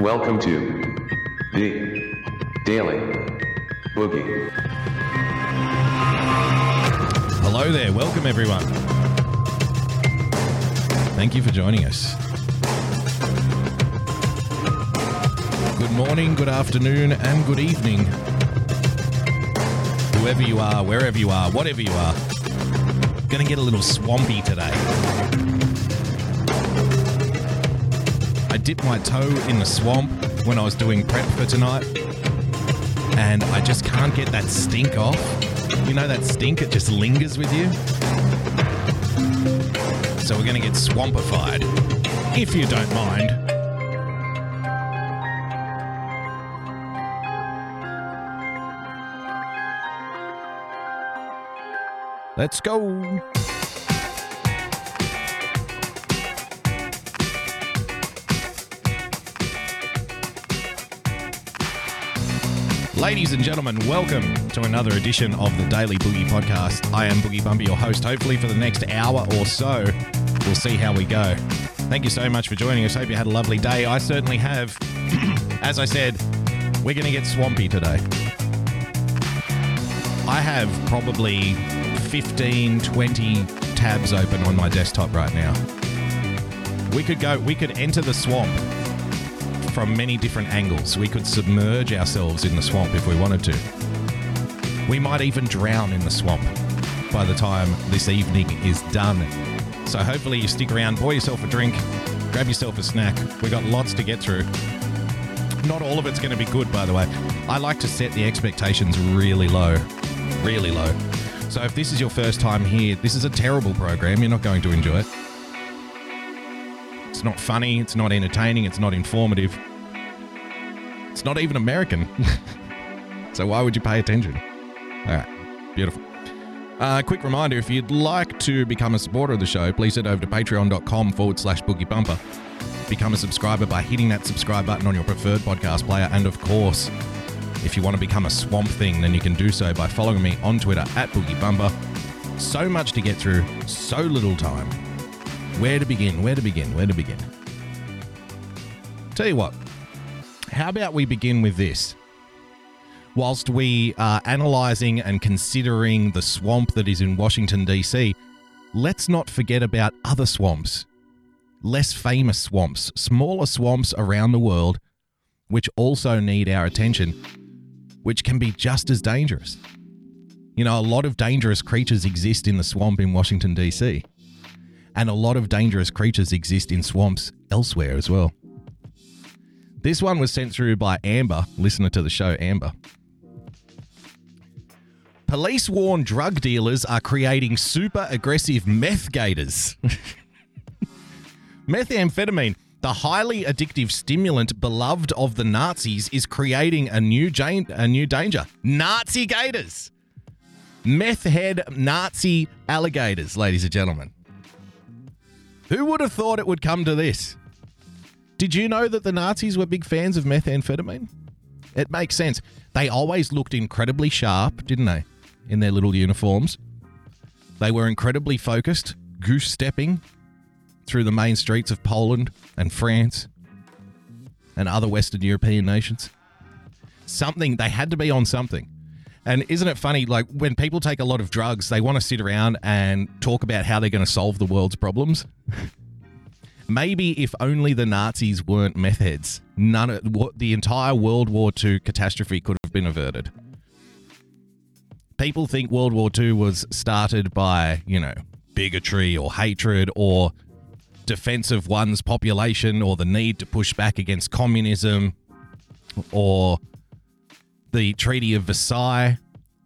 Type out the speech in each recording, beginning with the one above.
Welcome to the Daily Boogie. Hello there. Welcome, everyone. Thank you for joining us. Good morning, good afternoon, and good evening. Whoever you are, wherever you are, whatever you are. Gonna get a little swampy today. I dipped my toe in the swamp when I was doing prep for tonight, and I just can't get that stink off. You know that stink, it just lingers with you? So we're going to get swampified, if you don't mind. Let's go. Ladies and gentlemen, welcome to another edition of the Daily Boogie Podcast. I am Boogie Bumper, your host. Hopefully, for the next hour or so, we'll see how we go. Thank you so much for joining us. Hope you had a lovely day. I certainly have. As I said, we're going to get swampy today. I have probably 15, 20 tabs open on my desktop right now. We could go, we could enter the swamp from many different angles. We could submerge ourselves in the swamp if we wanted to. We might even drown in the swamp by the time this evening is done. So hopefully you stick around, pour yourself a drink, grab yourself a snack. We've got lots to get through. Not all of it's going to be good, by the way. I like to set the expectations really low, really low. So if this is your first time here, this is a terrible program. You're not going to enjoy it. It's not funny, it's not entertaining, it's not informative. It's not even American. so why would you pay attention? All right, beautiful. Uh, quick reminder if you'd like to become a supporter of the show, please head over to patreon.com forward slash boogie bumper. Become a subscriber by hitting that subscribe button on your preferred podcast player. And of course, if you want to become a swamp thing, then you can do so by following me on Twitter at boogie bumper. So much to get through, so little time. Where to begin? Where to begin? Where to begin? Tell you what, how about we begin with this? Whilst we are analysing and considering the swamp that is in Washington, D.C., let's not forget about other swamps, less famous swamps, smaller swamps around the world, which also need our attention, which can be just as dangerous. You know, a lot of dangerous creatures exist in the swamp in Washington, D.C and a lot of dangerous creatures exist in swamps elsewhere as well. This one was sent through by Amber, listener to the show, Amber. Police warn drug dealers are creating super aggressive meth gators. Methamphetamine, the highly addictive stimulant beloved of the Nazis, is creating a new, jan- a new danger. Nazi gators. Meth head Nazi alligators, ladies and gentlemen. Who would have thought it would come to this? Did you know that the Nazis were big fans of methamphetamine? It makes sense. They always looked incredibly sharp, didn't they? In their little uniforms. They were incredibly focused, goose stepping through the main streets of Poland and France and other Western European nations. Something, they had to be on something. And isn't it funny? Like when people take a lot of drugs, they want to sit around and talk about how they're going to solve the world's problems. Maybe if only the Nazis weren't meth heads, none of what the entire World War II catastrophe could have been averted. People think World War II was started by, you know, bigotry or hatred or defense of one's population or the need to push back against communism or the Treaty of Versailles,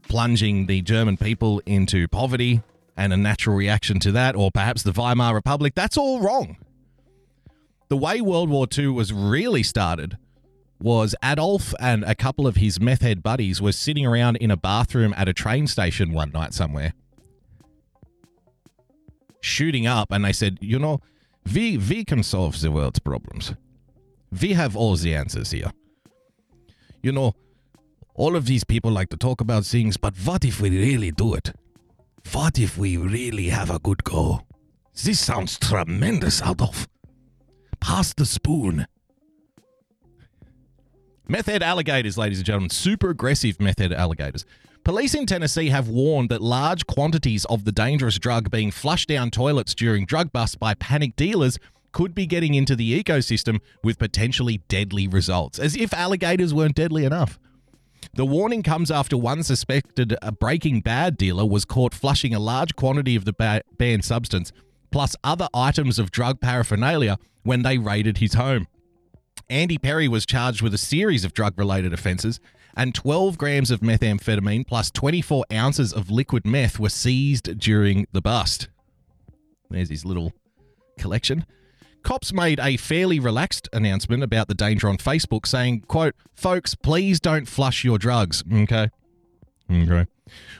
plunging the German people into poverty and a natural reaction to that, or perhaps the Weimar Republic. That's all wrong. The way World War II was really started was Adolf and a couple of his meth head buddies were sitting around in a bathroom at a train station one night somewhere, shooting up, and they said, "You know, we we can solve the world's problems. We have all the answers here. You know, all of these people like to talk about things, but what if we really do it? What if we really have a good go? This sounds tremendous, Adolf. Pass the spoon. Meth head alligators, ladies and gentlemen, super aggressive meth head alligators. Police in Tennessee have warned that large quantities of the dangerous drug being flushed down toilets during drug busts by panic dealers could be getting into the ecosystem with potentially deadly results, as if alligators weren't deadly enough. The warning comes after one suspected Breaking Bad dealer was caught flushing a large quantity of the ba- banned substance, plus other items of drug paraphernalia, when they raided his home. Andy Perry was charged with a series of drug related offences, and 12 grams of methamphetamine plus 24 ounces of liquid meth were seized during the bust. There's his little collection. Cops made a fairly relaxed announcement about the danger on Facebook saying, quote, folks, please don't flush your drugs. Okay. Okay.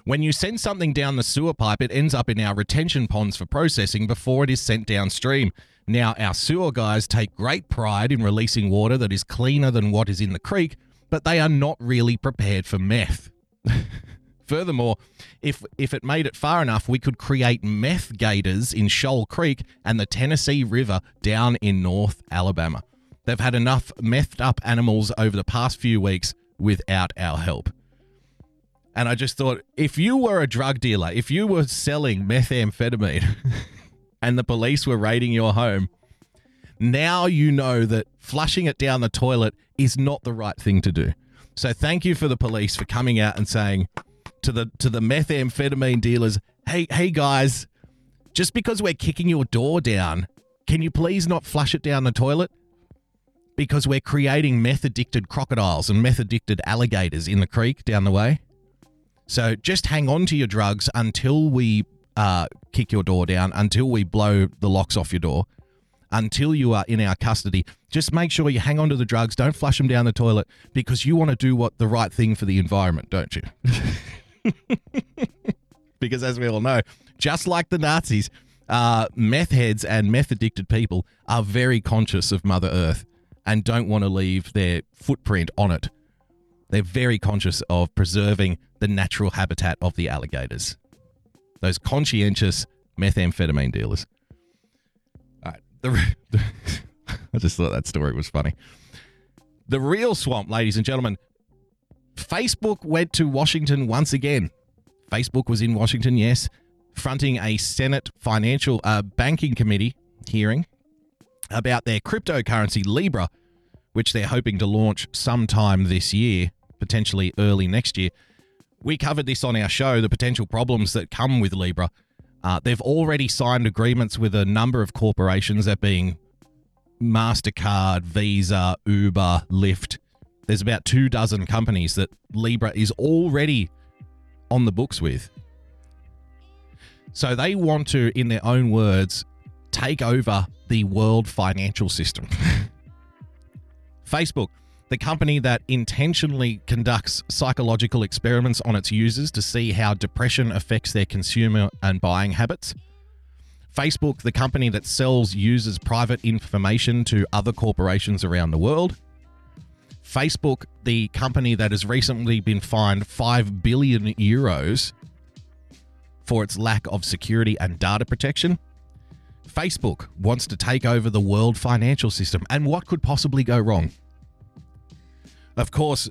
When you send something down the sewer pipe, it ends up in our retention ponds for processing before it is sent downstream. Now, our sewer guys take great pride in releasing water that is cleaner than what is in the creek, but they are not really prepared for meth. Furthermore, if if it made it far enough, we could create meth gators in Shoal Creek and the Tennessee River down in North Alabama. They've had enough methed up animals over the past few weeks without our help. And I just thought, if you were a drug dealer, if you were selling methamphetamine and the police were raiding your home, now you know that flushing it down the toilet is not the right thing to do. So thank you for the police for coming out and saying to the to the methamphetamine dealers, "Hey, hey guys, just because we're kicking your door down, can you please not flush it down the toilet? Because we're creating meth addicted crocodiles and meth addicted alligators in the creek down the way. So just hang on to your drugs until we uh, kick your door down, until we blow the locks off your door." until you are in our custody. Just make sure you hang on to the drugs. Don't flush them down the toilet because you want to do what the right thing for the environment, don't you? because as we all know, just like the Nazis, uh, meth heads and meth addicted people are very conscious of Mother Earth and don't want to leave their footprint on it. They're very conscious of preserving the natural habitat of the alligators. Those conscientious methamphetamine dealers. The, the I just thought that story was funny. The real swamp, ladies and gentlemen. Facebook went to Washington once again. Facebook was in Washington, yes, fronting a Senate Financial uh, Banking Committee hearing about their cryptocurrency Libra, which they're hoping to launch sometime this year, potentially early next year. We covered this on our show, the potential problems that come with Libra. Uh, they've already signed agreements with a number of corporations, that being MasterCard, Visa, Uber, Lyft. There's about two dozen companies that Libra is already on the books with. So they want to, in their own words, take over the world financial system. Facebook the company that intentionally conducts psychological experiments on its users to see how depression affects their consumer and buying habits. Facebook, the company that sells users' private information to other corporations around the world. Facebook, the company that has recently been fined 5 billion euros for its lack of security and data protection. Facebook wants to take over the world financial system. And what could possibly go wrong? Of course,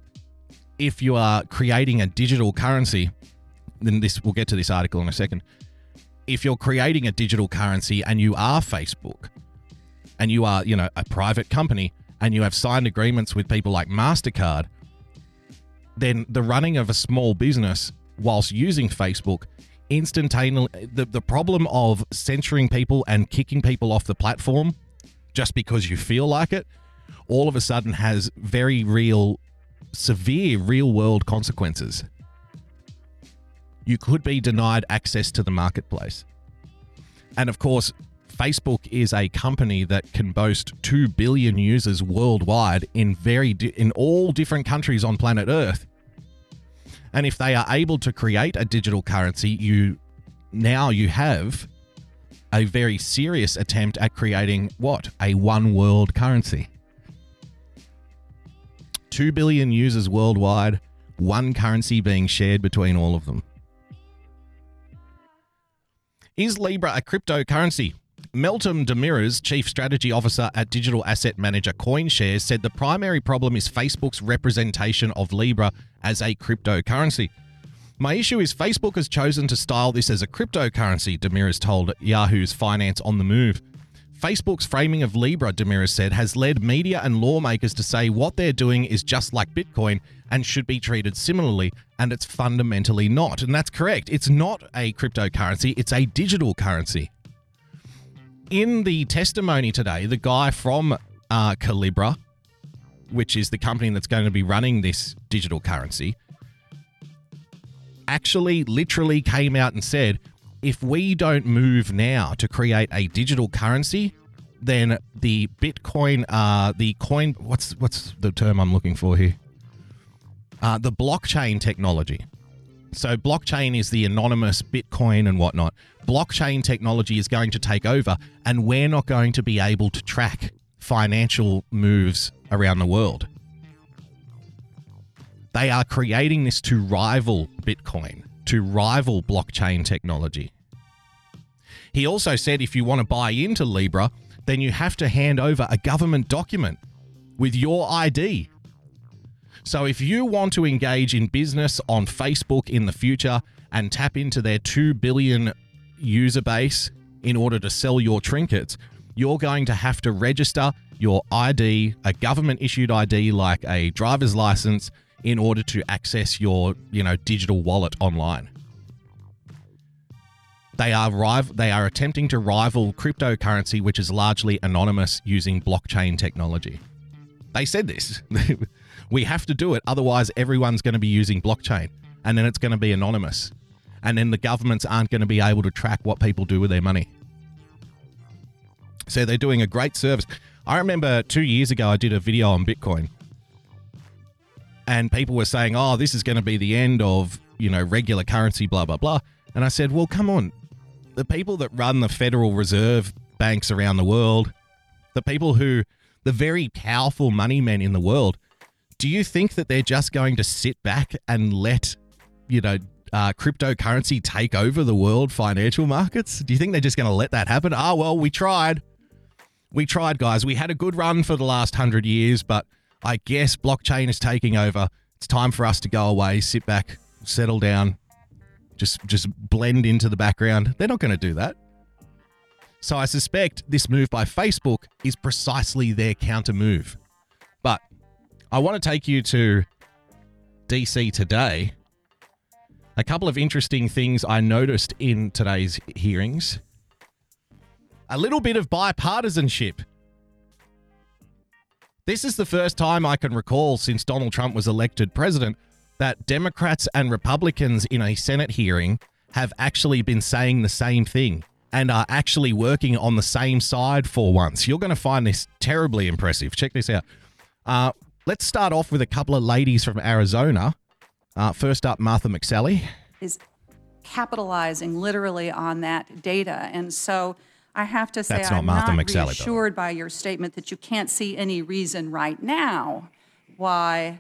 if you are creating a digital currency, then this we'll get to this article in a second. If you're creating a digital currency and you are Facebook and you are, you know, a private company and you have signed agreements with people like Mastercard, then the running of a small business whilst using Facebook instantaneously the, the problem of censoring people and kicking people off the platform just because you feel like it all of a sudden has very real, severe real world consequences. You could be denied access to the marketplace. And of course, Facebook is a company that can boast 2 billion users worldwide in very di- in all different countries on planet Earth. And if they are able to create a digital currency, you now you have a very serious attempt at creating what? A one world currency. 2 billion users worldwide, one currency being shared between all of them. Is Libra a cryptocurrency? Meltem Demirors, Chief Strategy Officer at digital asset manager CoinShares, said the primary problem is Facebook's representation of Libra as a cryptocurrency. My issue is Facebook has chosen to style this as a cryptocurrency, Demirors told Yahoo's Finance on the Move. Facebook's framing of Libra, Demirors said, has led media and lawmakers to say what they're doing is just like Bitcoin and should be treated similarly, and it's fundamentally not. And that's correct. It's not a cryptocurrency, it's a digital currency. In the testimony today, the guy from uh, Calibra, which is the company that's going to be running this digital currency, actually literally came out and said if we don't move now to create a digital currency, then the Bitcoin, uh, the coin, what's what's the term I'm looking for here? Uh, the blockchain technology. So blockchain is the anonymous Bitcoin and whatnot. Blockchain technology is going to take over, and we're not going to be able to track financial moves around the world. They are creating this to rival Bitcoin to rival blockchain technology. He also said if you want to buy into Libra, then you have to hand over a government document with your ID. So if you want to engage in business on Facebook in the future and tap into their 2 billion user base in order to sell your trinkets, you're going to have to register your ID, a government issued ID like a driver's license in order to access your, you know, digital wallet online. They are rival, they are attempting to rival cryptocurrency which is largely anonymous using blockchain technology. They said this. we have to do it otherwise everyone's going to be using blockchain and then it's going to be anonymous. And then the governments aren't going to be able to track what people do with their money. So they're doing a great service. I remember 2 years ago I did a video on Bitcoin and people were saying, "Oh, this is going to be the end of you know regular currency, blah blah blah." And I said, "Well, come on, the people that run the Federal Reserve banks around the world, the people who, the very powerful money men in the world, do you think that they're just going to sit back and let, you know, uh, cryptocurrency take over the world financial markets? Do you think they're just going to let that happen? Ah, oh, well, we tried. We tried, guys. We had a good run for the last hundred years, but I guess blockchain is taking over. It's time for us to go away, sit back, settle down, just just blend into the background. They're not going to do that. So I suspect this move by Facebook is precisely their counter move. But I want to take you to DC today. A couple of interesting things I noticed in today's hearings. A little bit of bipartisanship this is the first time I can recall since Donald Trump was elected president that Democrats and Republicans in a Senate hearing have actually been saying the same thing and are actually working on the same side for once. You're going to find this terribly impressive. Check this out. Uh, let's start off with a couple of ladies from Arizona. Uh, first up, Martha McSally. Is capitalizing literally on that data. And so I have to say, That's not I'm Martha not McSally, though. reassured by your statement that you can't see any reason right now why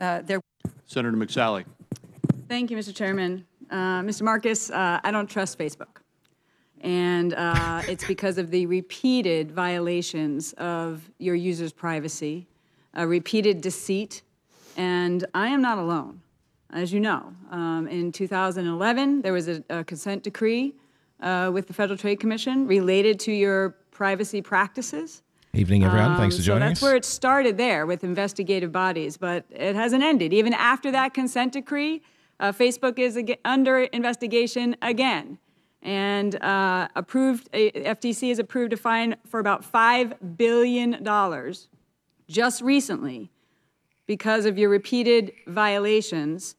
uh, there. Senator McSally. Thank you, Mr. Chairman. Uh, Mr. Marcus, uh, I don't trust Facebook. And uh, it's because of the repeated violations of your users' privacy, a repeated deceit, and I am not alone. As you know, um, in 2011, there was a, a consent decree uh, with the Federal Trade Commission related to your privacy practices. Evening, everyone. Um, Thanks for so joining that's us. That's where it started there with investigative bodies, but it hasn't ended. Even after that consent decree, uh, Facebook is ag- under investigation again. And uh, approved, FTC has approved a fine for about $5 billion just recently because of your repeated violations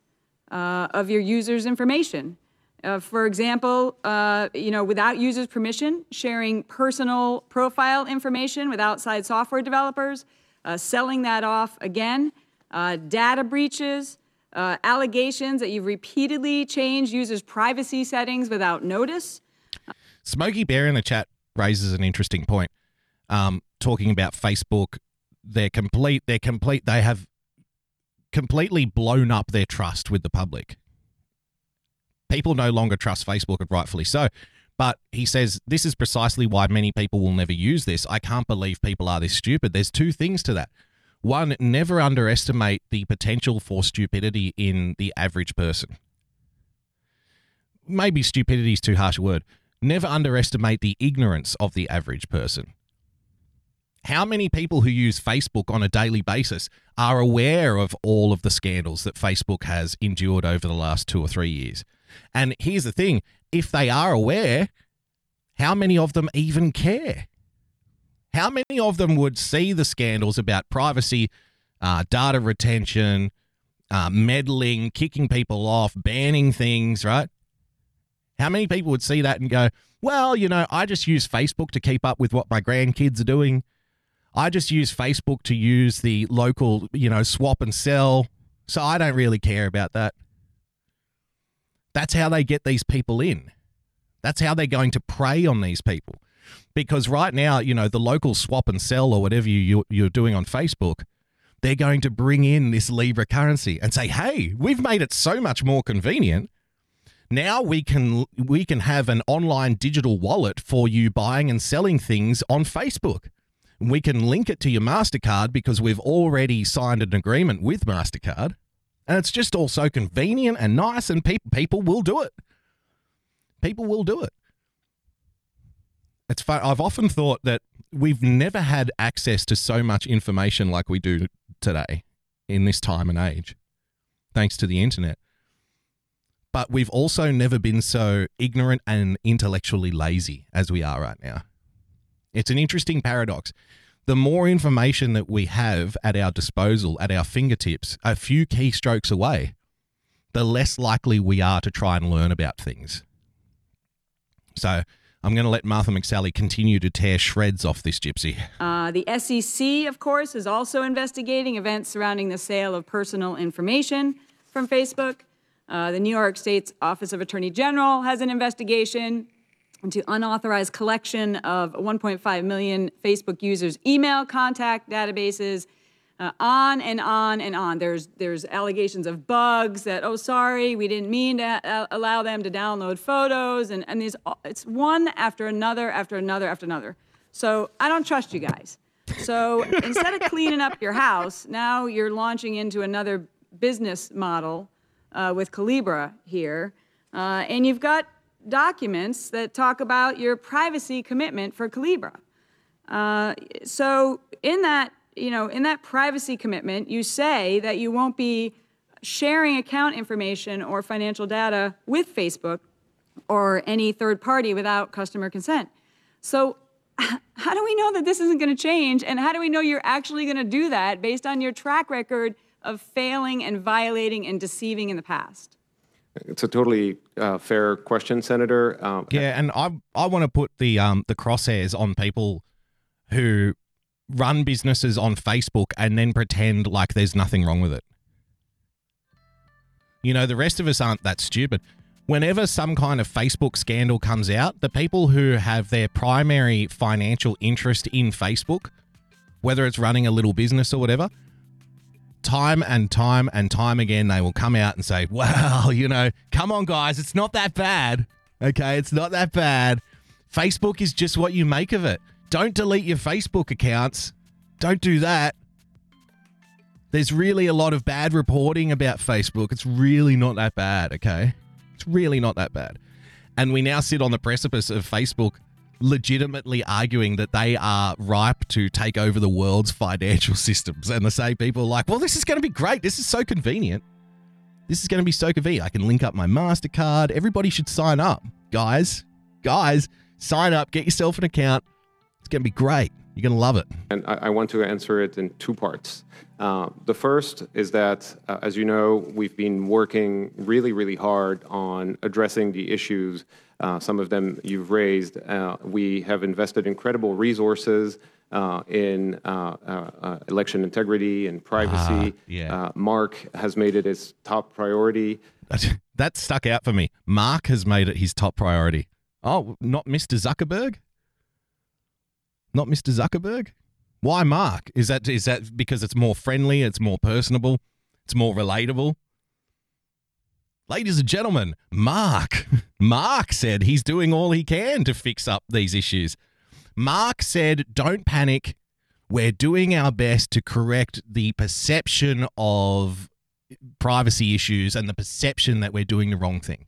uh, of your users' information. Uh, for example, uh, you know, without users' permission, sharing personal profile information with outside software developers, uh, selling that off again, uh, data breaches, uh, allegations that you've repeatedly changed users' privacy settings without notice. Smokey Bear in the chat raises an interesting point, um, talking about Facebook. They're complete. They're complete. They have completely blown up their trust with the public. People no longer trust Facebook, and rightfully so. But he says this is precisely why many people will never use this. I can't believe people are this stupid. There's two things to that. One, never underestimate the potential for stupidity in the average person. Maybe stupidity is too harsh a word. Never underestimate the ignorance of the average person. How many people who use Facebook on a daily basis are aware of all of the scandals that Facebook has endured over the last two or three years? And here's the thing if they are aware, how many of them even care? How many of them would see the scandals about privacy, uh, data retention, uh, meddling, kicking people off, banning things, right? How many people would see that and go, well, you know, I just use Facebook to keep up with what my grandkids are doing. I just use Facebook to use the local, you know, swap and sell. So I don't really care about that. That's how they get these people in. That's how they're going to prey on these people. Because right now, you know, the local swap and sell or whatever you, you're doing on Facebook, they're going to bring in this Libra currency and say, hey, we've made it so much more convenient. Now we can we can have an online digital wallet for you buying and selling things on Facebook. We can link it to your MasterCard because we've already signed an agreement with MasterCard. And it's just all so convenient and nice, and people people will do it. People will do it. It's fun. I've often thought that we've never had access to so much information like we do today in this time and age, thanks to the internet. But we've also never been so ignorant and intellectually lazy as we are right now. It's an interesting paradox. The more information that we have at our disposal, at our fingertips, a few keystrokes away, the less likely we are to try and learn about things. So I'm going to let Martha McSally continue to tear shreds off this gypsy. Uh, the SEC, of course, is also investigating events surrounding the sale of personal information from Facebook. Uh, the New York State's Office of Attorney General has an investigation into unauthorized collection of 1.5 million Facebook users' email contact databases. Uh, on and on and on. There's there's allegations of bugs that oh sorry we didn't mean to uh, allow them to download photos and and these it's one after another after another after another. So I don't trust you guys. So instead of cleaning up your house, now you're launching into another business model uh, with Calibra here, uh, and you've got documents that talk about your privacy commitment for Calibra. Uh, so in that, you know, in that privacy commitment, you say that you won't be sharing account information or financial data with Facebook or any third party without customer consent. So how do we know that this isn't going to change and how do we know you're actually going to do that based on your track record of failing and violating and deceiving in the past? It's a totally uh, fair question, Senator. Um, Yeah, and I I want to put the um the crosshairs on people who run businesses on Facebook and then pretend like there's nothing wrong with it. You know, the rest of us aren't that stupid. Whenever some kind of Facebook scandal comes out, the people who have their primary financial interest in Facebook, whether it's running a little business or whatever, time and time and time again, they will come out and say, well, you know, come on, guys, it's not that bad. Okay, it's not that bad. Facebook is just what you make of it. Don't delete your Facebook accounts. Don't do that. There's really a lot of bad reporting about Facebook. It's really not that bad, okay? It's really not that bad. And we now sit on the precipice of Facebook legitimately arguing that they are ripe to take over the world's financial systems. And the same people are like, well, this is going to be great. This is so convenient. This is going to be so convenient. I can link up my MasterCard. Everybody should sign up. Guys, guys, sign up, get yourself an account. It's going to be great. You're going to love it. And I, I want to answer it in two parts. Uh, the first is that, uh, as you know, we've been working really, really hard on addressing the issues. Uh, some of them you've raised. Uh, we have invested incredible resources uh, in uh, election integrity and privacy. yeah. Mark has made it his top priority. That stuck out for me. Mark has made it his top priority. Oh, not Mr. Zuckerberg? Not Mr. Zuckerberg? Why Mark? Is that is that because it's more friendly, it's more personable, it's more relatable? Ladies and gentlemen, Mark. Mark said he's doing all he can to fix up these issues. Mark said, Don't panic. We're doing our best to correct the perception of privacy issues and the perception that we're doing the wrong thing.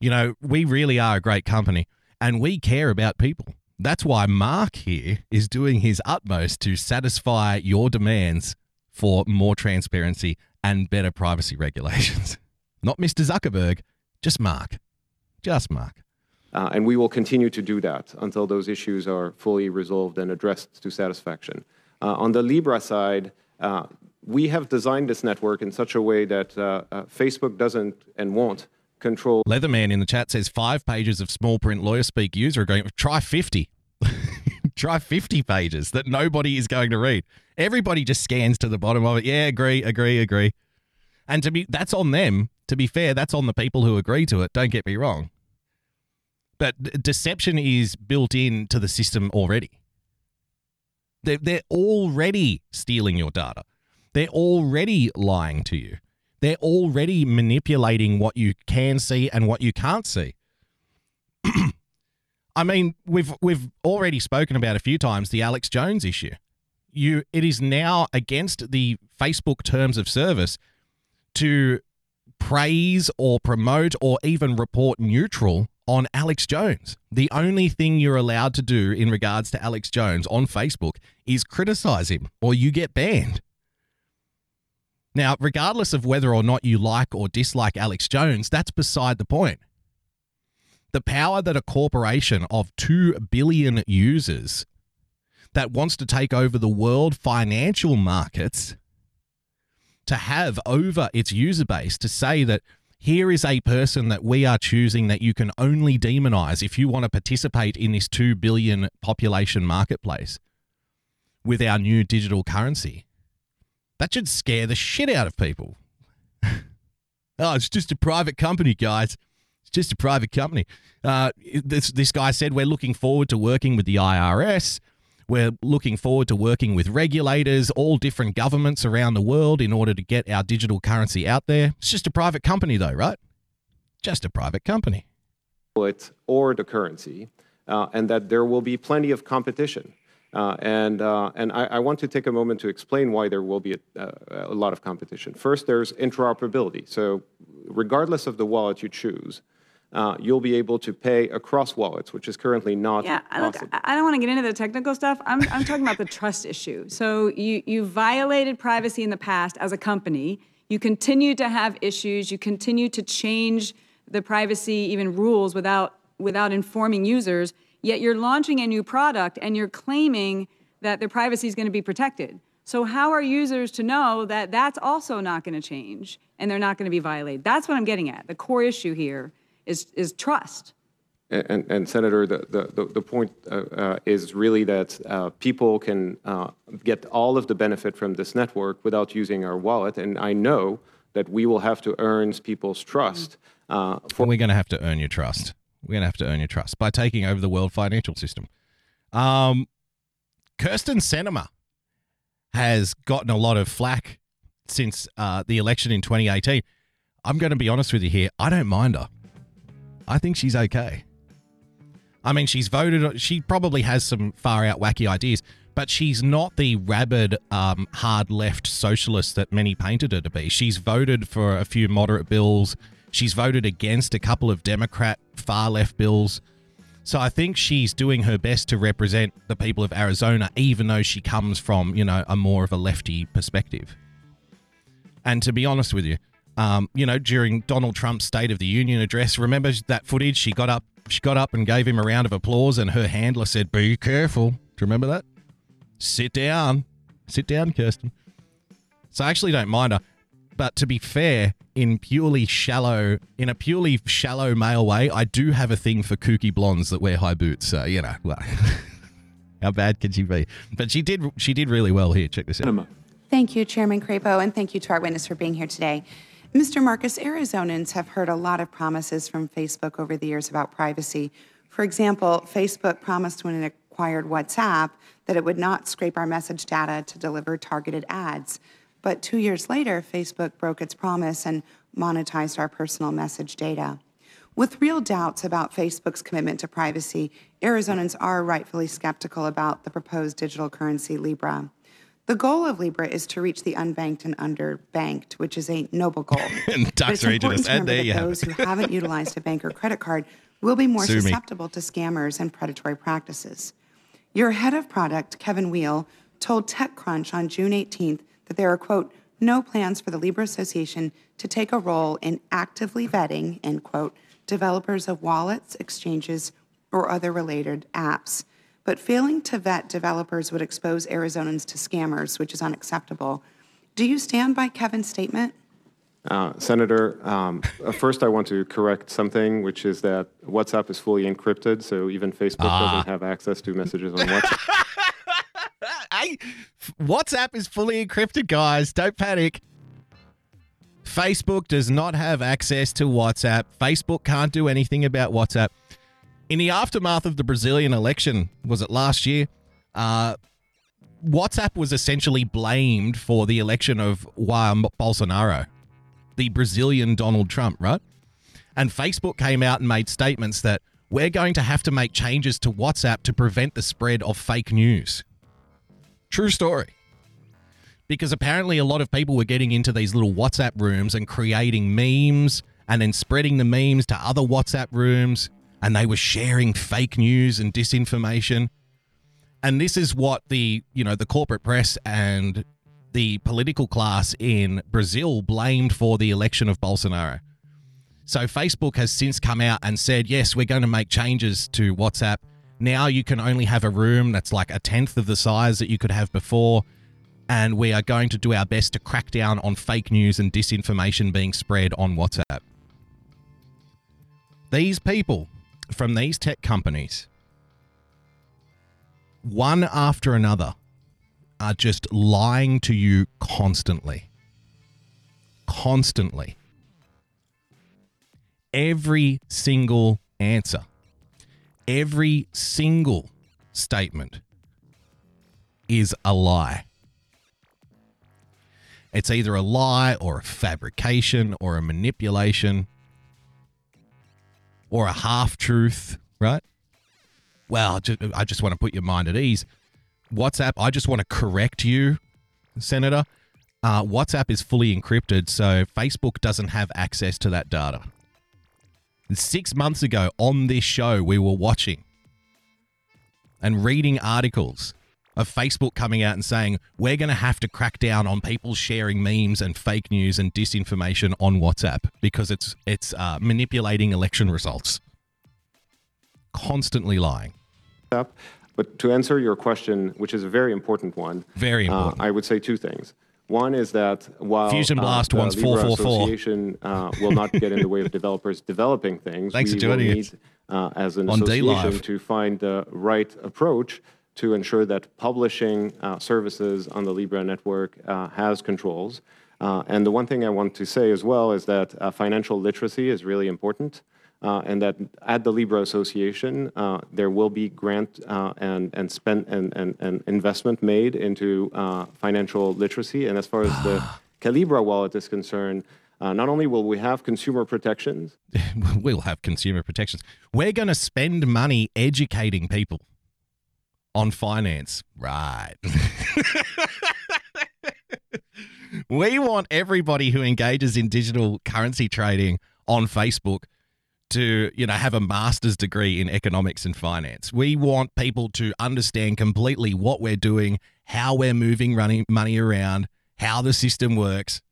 You know, we really are a great company and we care about people. That's why Mark here is doing his utmost to satisfy your demands for more transparency and better privacy regulations. Not Mr. Zuckerberg, just Mark. Just Mark. Uh, and we will continue to do that until those issues are fully resolved and addressed to satisfaction. Uh, on the Libra side, uh, we have designed this network in such a way that uh, uh, Facebook doesn't and won't control. Leatherman in the chat says five pages of small print lawyer speak user agreement. Try 50. Try 50 pages that nobody is going to read. Everybody just scans to the bottom of it. Yeah, agree, agree, agree. And to be that's on them. To be fair, that's on the people who agree to it. Don't get me wrong. But deception is built into the system already. They're, they're already stealing your data. They're already lying to you. They're already manipulating what you can see and what you can't see. I mean, we've we've already spoken about a few times the Alex Jones issue. You it is now against the Facebook terms of service to praise or promote or even report neutral on Alex Jones. The only thing you're allowed to do in regards to Alex Jones on Facebook is criticize him or you get banned. Now, regardless of whether or not you like or dislike Alex Jones, that's beside the point. The power that a corporation of 2 billion users that wants to take over the world financial markets to have over its user base to say that here is a person that we are choosing that you can only demonize if you want to participate in this 2 billion population marketplace with our new digital currency. That should scare the shit out of people. oh, it's just a private company, guys. Just a private company. Uh, this, this guy said, We're looking forward to working with the IRS. We're looking forward to working with regulators, all different governments around the world in order to get our digital currency out there. It's just a private company, though, right? Just a private company. Or the currency, uh, and that there will be plenty of competition. Uh, and uh, and I, I, want to take a moment to explain why there will be a, uh, a, lot of competition. First, there's interoperability. So, regardless of the wallet you choose, uh, you'll be able to pay across wallets, which is currently not yeah, possible. Look, I don't want to get into the technical stuff. I'm, I'm talking about the trust issue. So you, you violated privacy in the past as a company. You continue to have issues. You continue to change the privacy even rules without, without informing users. Yet you're launching a new product and you're claiming that their privacy is going to be protected. So how are users to know that that's also not going to change and they're not going to be violated? That's what I'm getting at. The core issue here is, is trust. And, and, Senator, the, the, the point uh, uh, is really that uh, people can uh, get all of the benefit from this network without using our wallet. And I know that we will have to earn people's trust. Uh, for- We're going to have to earn your trust. We're going to have to earn your trust by taking over the world financial system. Um, Kyrsten Sinema has gotten a lot of flack since uh, the election in 2018. I'm going to be honest with you here. I don't mind her. I think she's okay. I mean, she's voted, she probably has some far out wacky ideas, but she's not the rabid, um, hard left socialist that many painted her to be. She's voted for a few moderate bills. She's voted against a couple of Democrat far left bills. So I think she's doing her best to represent the people of Arizona, even though she comes from, you know, a more of a lefty perspective. And to be honest with you, um, you know, during Donald Trump's State of the Union address. Remember that footage? She got up, she got up and gave him a round of applause, and her handler said, "Be careful." Do you remember that? Sit down, sit down, Kyrsten. So I actually don't mind her, but to be fair, in purely shallow, in a purely shallow male way, I do have a thing for kooky blondes that wear high boots. So you know, well, how bad can she be? But she did, she did really well here. Check this out. Thank you, Chairman Crapo, and thank you to our witness for being here today. Mr. Marcus, Arizonans have heard a lot of promises from Facebook over the years about privacy. For example, Facebook promised when it acquired WhatsApp that it would not scrape our message data to deliver targeted ads. But two years later, Facebook broke its promise and monetized our personal message data. With real doubts about Facebook's commitment to privacy, Arizonans are rightfully skeptical about the proposed digital currency Libra. The goal of Libra is to reach the unbanked and underbanked, which is a noble goal. And But Ducks it's important to and remember that those who haven't utilized a bank or credit card will be more Sue me. susceptible to scammers and predatory practices. Your head of product, Kevin Weil, told TechCrunch on June 18th that there are, quote, no plans for the Libra Association to take a role in actively vetting, end quote, developers of wallets, exchanges, or other related apps. But failing to vet developers would expose Arizonans to scammers, which is unacceptable. Do you stand by Kevin's statement? Uh, Senator, um, uh, first I want to correct something, which is that WhatsApp is fully encrypted, so even Facebook Ah. doesn't have access to messages on WhatsApp. Hey, WhatsApp is fully encrypted, guys. Don't panic. Facebook does not have access to WhatsApp. Facebook can't do anything about WhatsApp. In the aftermath of the Brazilian election, was it last year? Uh, WhatsApp was essentially blamed for the election of Jair Bolsonaro, the Brazilian Donald Trump, right? And Facebook came out and made statements that we're going to have to make changes to WhatsApp to prevent the spread of fake news. True story. Because apparently a lot of people were getting into these little WhatsApp rooms and creating memes and then spreading the memes to other WhatsApp rooms and they were sharing fake news and disinformation. And this is what the, you know, the corporate press and the political class in Brazil blamed for the election of Bolsonaro. So Facebook has since come out and said, yes, we're going to make changes to WhatsApp. Now you can only have a room that's like a tenth of the size that you could have before. And we are going to do our best to crack down on fake news and disinformation being spread on WhatsApp. These people from these tech companies, one after another, are just lying to you constantly. Constantly every single answer, every single statement is a lie. It's either a lie or a fabrication or a manipulation or a half truth, right? Well, I just want to put your mind at ease. WhatsApp, I just want to correct you, Senator. Uh, WhatsApp is fully encrypted, so Facebook doesn't have access to that data. Six months ago on this show, we were watching and reading articles of Facebook coming out and saying, we're going to have to crack down on people sharing memes and fake news and disinformation on WhatsApp because it's, it's uh, manipulating election results. Constantly lying. But to answer your question, which is a very important one, Very uh, important. I would say two things. One is that while Fusion uh, Blast the wants Libra 444. Association uh, will not get in the way of developers developing things, Thanks we for will joining need, us uh, as an on association, Live. to find the right approach to ensure that publishing uh, services on the Libra network uh, has controls. Uh, and the one thing I want to say as well is that uh, financial literacy is really important. Uh, and that at the Libra Association, uh, there will be grant uh, and and spend and, and, and investment made into uh, financial literacy. And as far as the Calibra wallet is concerned, uh, not only will we have consumer protections, we'll have consumer protections. We're going to spend money educating people on finance. Right. we want everybody who engages in digital currency trading on Facebook to, you know, have a master's degree in economics and finance. We want people to understand completely what we're doing, how we're moving running money around, how the system works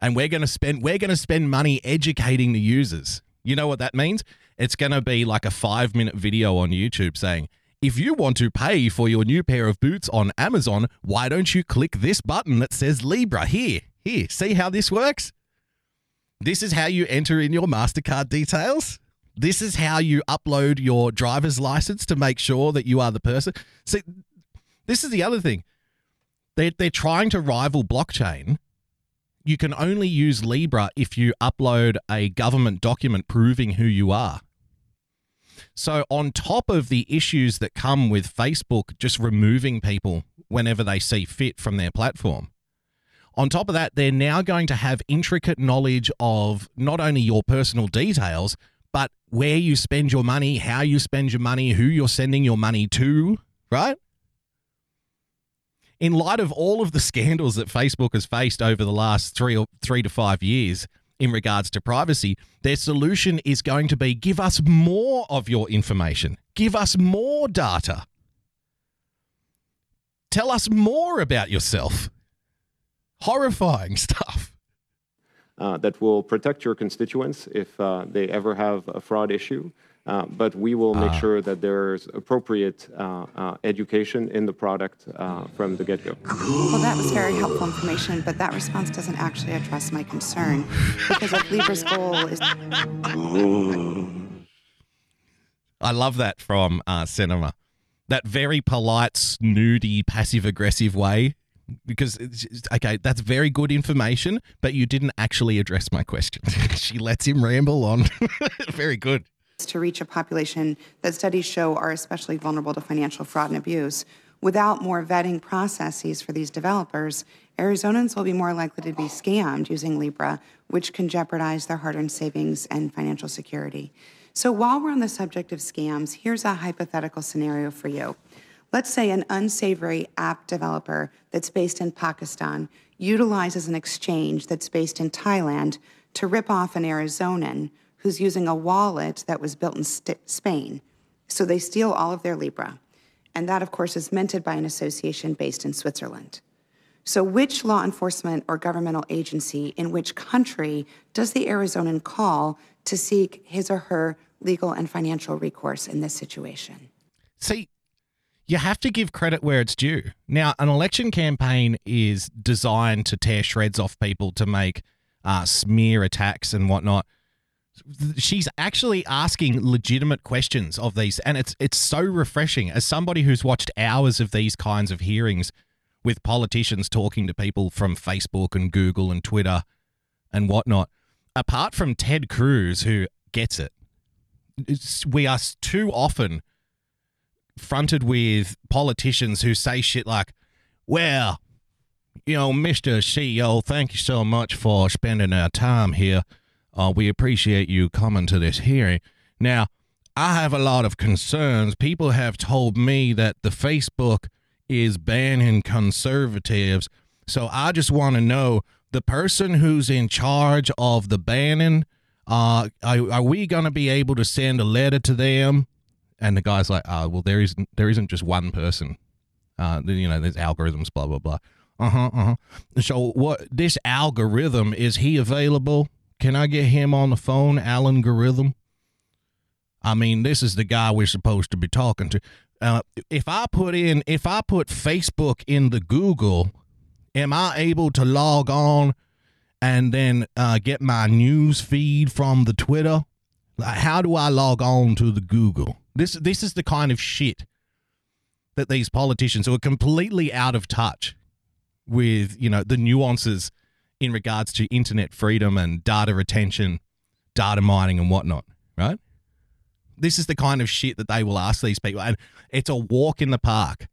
and we're going to spend we're going to spend money educating the users. You know what that means? It's going to be like a 5-minute video on YouTube saying, "If you want to pay for your new pair of boots on Amazon, why don't you click this button that says Libra here? Here, see how this works? This is how you enter in your Mastercard details. This is how you upload your driver's license to make sure that you are the person." See, this is the other thing. They're, they're trying to rival blockchain you can only use Libra if you upload a government document proving who you are. So, on top of the issues that come with Facebook just removing people whenever they see fit from their platform, On top of that, they're now going to have intricate knowledge of not only your personal details, but where you spend your money, how you spend your money, who you're sending your money to, right? In light of all of the scandals that Facebook has faced over the last three or three to five years in regards to privacy, their solution is going to be give us more of your information, give us more data, tell us more about yourself horrifying stuff. Uh, that will protect your constituents if uh, they ever have a fraud issue. Uh, but we will make Ah. sure that there's appropriate uh, uh, education in the product uh, from the get go. Well, that was very helpful information, but that response doesn't actually address my concern. Because if Libra's goal is I love that from uh, Sinema. That very polite, snooty, passive aggressive way. Because, it's, it's- okay, that's very good information, but you didn't actually address my question. she lets him ramble on. very good. To reach a population that studies show are especially vulnerable to financial fraud and abuse. Without more vetting processes for these developers, Arizonans will be more likely to be scammed using Libra, which can jeopardize their hard earned savings and financial security. So, while we're on the subject of scams, here's a hypothetical scenario for you. Let's say an unsavory app developer that's based in Pakistan utilizes an exchange that's based in Thailand to rip off an Arizonan who's using a wallet that was built in St- Spain. So they steal all of their Libra. And that, of course, is minted by an association based in Switzerland. So, which law enforcement or governmental agency in which country does the Arizonan call to seek his or her legal and financial recourse in this situation? See, you have to give credit where it's due. Now, an election campaign is designed to tear shreds off people to make uh, smear attacks and whatnot. She's actually asking legitimate questions of these, and it's it's so refreshing as somebody who's watched hours of these kinds of hearings with politicians talking to people from Facebook and Google and Twitter and whatnot. Apart from Ted Cruz, who gets it, we are too often fronted with politicians who say shit like, well, you know, Mr. CEO, thank you so much for spending our time here. Uh, we appreciate you coming to this hearing. Now, I have a lot of concerns. People have told me that the Facebook is banning conservatives. So I just want to know the person who's in charge of the banning, uh, are, are we going to be able to send a letter to them? And the guy's like, uh, well, there isn't, there isn't just one person. Uh, you know, there's algorithms, blah, blah, blah. Uh huh, uh huh. So, what, this algorithm, is he available? Can I get him on the phone, Alan Algorithm? I mean, this is the guy we're supposed to be talking to. Uh, if I put in, if I put Facebook in the Google, am I able to log on and then uh, get my news feed from the Twitter? Like, how do I log on to the Google? This this is the kind of shit that these politicians who are completely out of touch with, you know, the nuances in regards to internet freedom and data retention, data mining and whatnot, right? This is the kind of shit that they will ask these people. And it's a walk in the park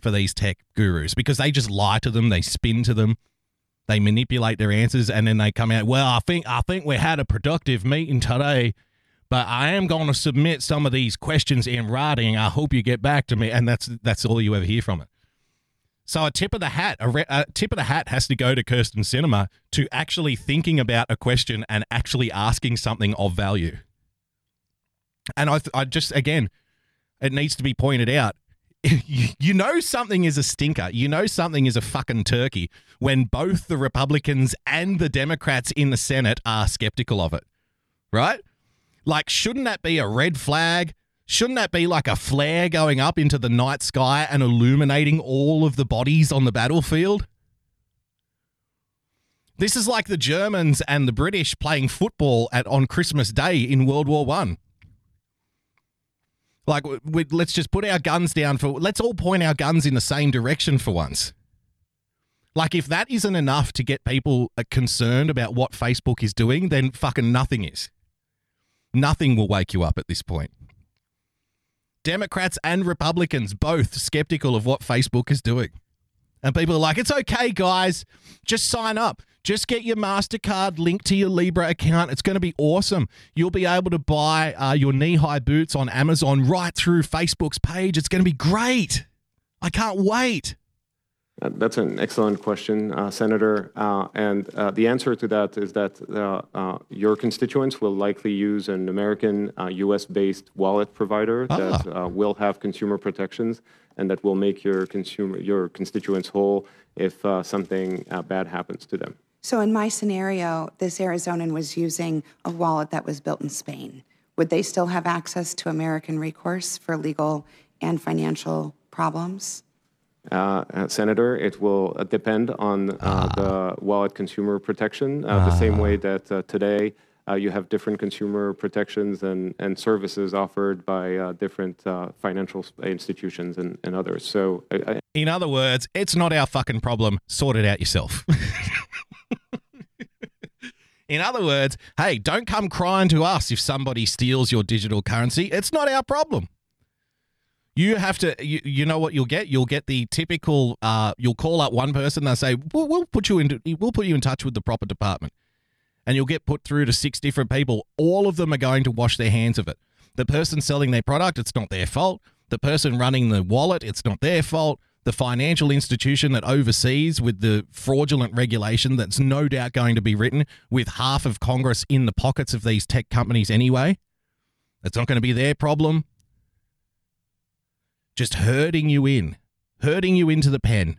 for these tech gurus because they just lie to them, they spin to them, they manipulate their answers, and then they come out, well, I think I think we had a productive meeting today, but I am going to submit some of these questions in writing. I hope you get back to me. And that's that's all you ever hear from it. So a tip of the hat, a, re- a tip of the hat has to go to Kirsten Sinema to actually thinking about a question and actually asking something of value. And I, th- I just again, it needs to be pointed out. You, know something is a stinker. You know something is a fucking turkey when both the Republicans and the Democrats in the Senate are skeptical of it, right? Like, shouldn't that be a red flag? Shouldn't that be like a flare going up into the night sky and illuminating all of the bodies on the battlefield? This is like the Germans and the British playing football at on Christmas Day in World War One. Like, we, let's just put our guns down for. Let's all point our guns in the same direction for once. Like, if that isn't enough to get people uh, concerned about what Facebook is doing, then fucking nothing is. Nothing will wake you up at this point. Democrats and Republicans both skeptical of what Facebook is doing. And people are like, it's okay, guys. Just sign up. Just get your MasterCard linked to your Libra account. It's going to be awesome. You'll be able to buy uh, your knee high boots on Amazon right through Facebook's page. It's going to be great. I can't wait. Uh, That's an excellent question, uh, Senator. Uh, and uh, the answer to that is that uh, uh, your constituents will likely use an American, uh, US based wallet provider that uh, will have consumer protections and that will make your, consumer, your constituents whole if uh, something uh, bad happens to them. So in my scenario, this Arizonan was using a wallet that was built in Spain. Would they still have access to American recourse for legal and financial problems? Uh, uh, Senator, it will uh, depend on uh, the wallet consumer protection, uh, the same way that uh, today uh, you have different consumer protections and, and services offered by uh, different uh, financial institutions and, and others. So I, I- In other words, it's not our fucking problem. Sort it out yourself. In other words, hey, don't come crying to us if somebody steals your digital currency. It's not our problem. You have to, you, you know what you'll get? You'll get the typical, uh, you'll call up one person, they'll say, we'll, we'll put you in, we'll put you in touch with the proper department. And you'll get put through to six different people. All of them are going to wash their hands of it. The person selling their product, it's not their fault. The person running the wallet, it's not their fault. The financial institution that oversees with the fraudulent regulation that's no doubt going to be written with half of Congress in the pockets of these tech companies anyway. It's not going to be their problem. Just herding you in, herding you into the pen.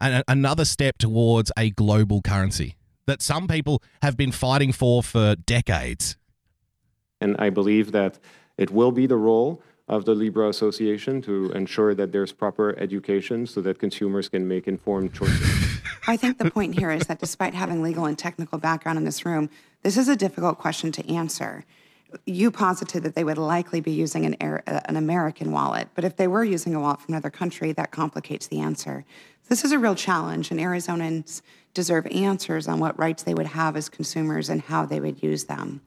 And another step towards a global currency that some people have been fighting for for decades. and I believe that it will be the role of the Libra Association to ensure that there's proper education so that consumers can make informed choices. I think the point here is that despite having legal and technical background in this room, this is a difficult question to answer. You posited that they would likely be using an, Air- uh, an American wallet, but if they were using a wallet from another country, that complicates the answer. This is a real challenge, and Arizonans deserve answers on what rights they would have as consumers and how they would use them.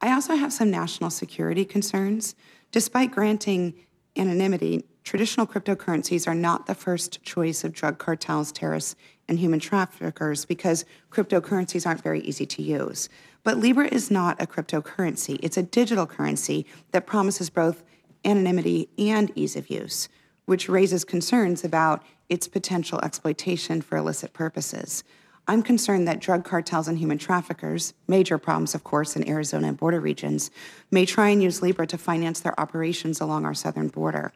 I also have some national security concerns. Despite granting anonymity, traditional cryptocurrencies are not the first choice of drug cartels, terrorists, and human traffickers because cryptocurrencies aren't very easy to use. But Libra is not a cryptocurrency, it's a digital currency that promises both anonymity and ease of use, which raises concerns about its potential exploitation for illicit purposes. I'm concerned that drug cartels and human traffickers, major problems, of course, in Arizona and border regions, may try and use Libra to finance their operations along our southern border.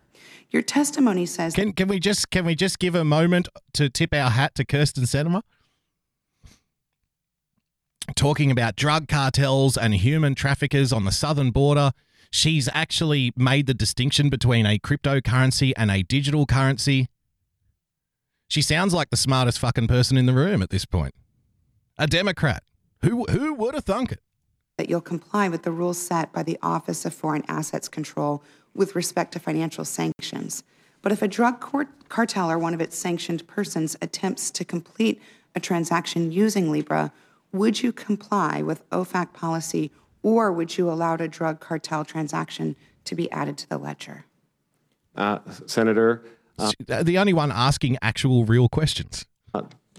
Your testimony says Can can we just can we just give a moment to tip our hat to Kirsten Sinema? Talking about drug cartels and human traffickers on the southern border, she's actually made the distinction between a cryptocurrency and a digital currency. She sounds like the smartest fucking person in the room at this point. A Democrat. Who who would have thunk it? that you'll comply with the rules set by the Office of Foreign Assets Control with respect to financial sanctions. But if a drug cartel or one of its sanctioned persons attempts to complete a transaction using Libra, would you comply with OFAC policy or would you allow a drug cartel transaction to be added to the ledger? Uh, Senator, the only one asking actual real questions.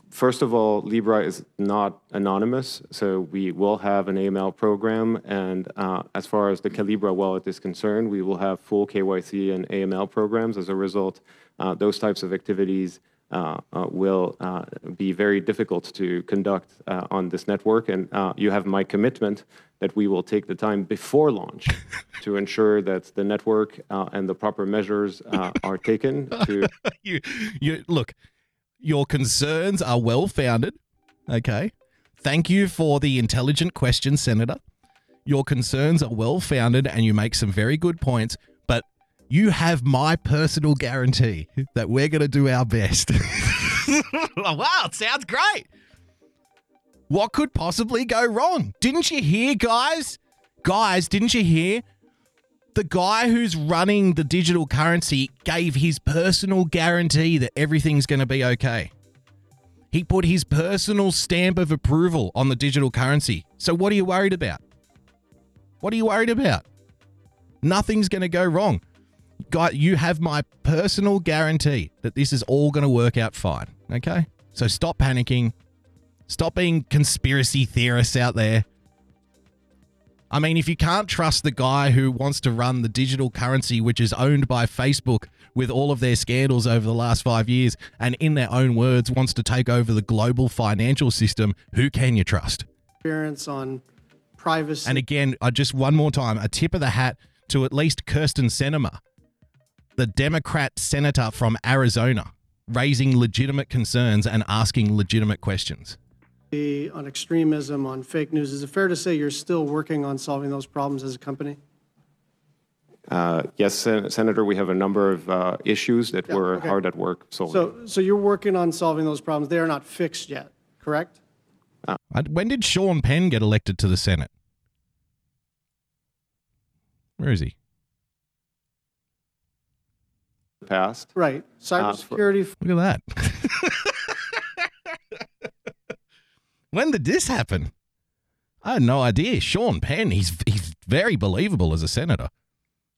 First of all, Libra is not anonymous, so we will have an AML program. And uh, as far as the Calibra wallet is concerned, we will have full KYC and AML programs. As a result, uh, those types of activities uh, uh, will uh, be very difficult to conduct uh, on this network. And uh, you have my commitment that we will take the time before launch to ensure that the network uh, and the proper measures uh, are taken to you, you look. Your concerns are well founded. Okay. Thank you for the intelligent question, Senator. Your concerns are well founded and you make some very good points, you have my personal guarantee that we're going to do our best. wow, it sounds great. What could possibly go wrong? Didn't you hear, guys? Guys, didn't you hear? the guy who's running the digital currency gave his personal guarantee that everything's going to be okay. He put his personal stamp of approval on the digital currency. So, what are you worried about? What are you worried about? Nothing's going to go wrong. Guy, you have my personal guarantee that this is all going to work out fine. Okay? So stop panicking. Stop being conspiracy theorists out there. I mean, if you can't trust the guy who wants to run the digital currency, which is owned by Facebook with all of their scandals over the last five years, and in their own words, wants to take over the global financial system, who can you trust? Experience on privacy. And again, I just one more time, a tip of the hat to at least Kirsten Sinema, the Democrat senator from Arizona, raising legitimate concerns and asking legitimate questions. on extremism, on fake news. Is it fair to say you're still working on solving those problems as a company? Uh, Yes, Sen- Senator, we have a number of uh, issues that we're okay. hard at work solving. So, so you're working on solving those problems. They are not fixed yet, correct? I- When did Sean Penn get elected to the Senate? Where is he? Past. Right. Cybersecurity. Look at that. when did this happen? I had no idea. Sean Penn, he's he's very believable as a senator.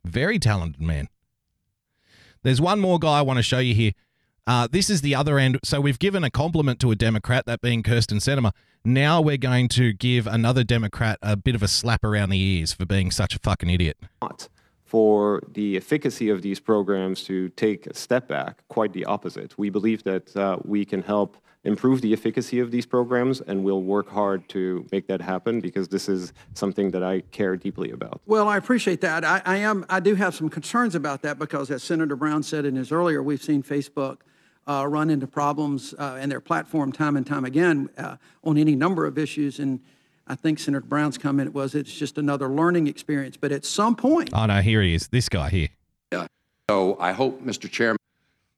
Very talented man. There's one more guy I want to show you here. Uh, this is the other end. So we've given a compliment to a Democrat, that being Kirsten Sinema. Now we're going to give another Democrat a bit of a slap around the ears for being such a fucking idiot. not for the efficacy of these programs to take a step back, quite the opposite. We believe that uh, we can help improve the efficacy of these programs, and we'll work hard to make that happen because this is something that I care deeply about. Well, I appreciate that. I, I am. I do have some concerns about that because, as Senator Brown said in his earlier, we've seen Facebook uh, run into problems uh, and their platform time and time again uh, on any number of issues. And I think Senator Brown's comment was it's just another learning experience. But at some point, Oh no, here he is. This guy here. So I hope, Mr. Chairman,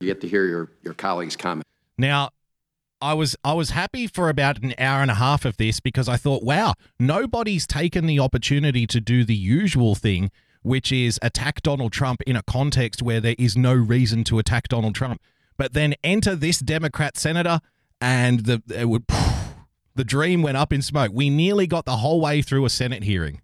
you get to hear your, your colleagues' comment. Now, I was I was happy for about an hour and a half of this because I thought, wow, nobody's taken the opportunity to do the usual thing, which is attack Donald Trump in a context where there is no reason to attack Donald Trump. But then enter this Democrat senator, and the it would, the dream went up in smoke. We nearly got the whole way through a Senate hearing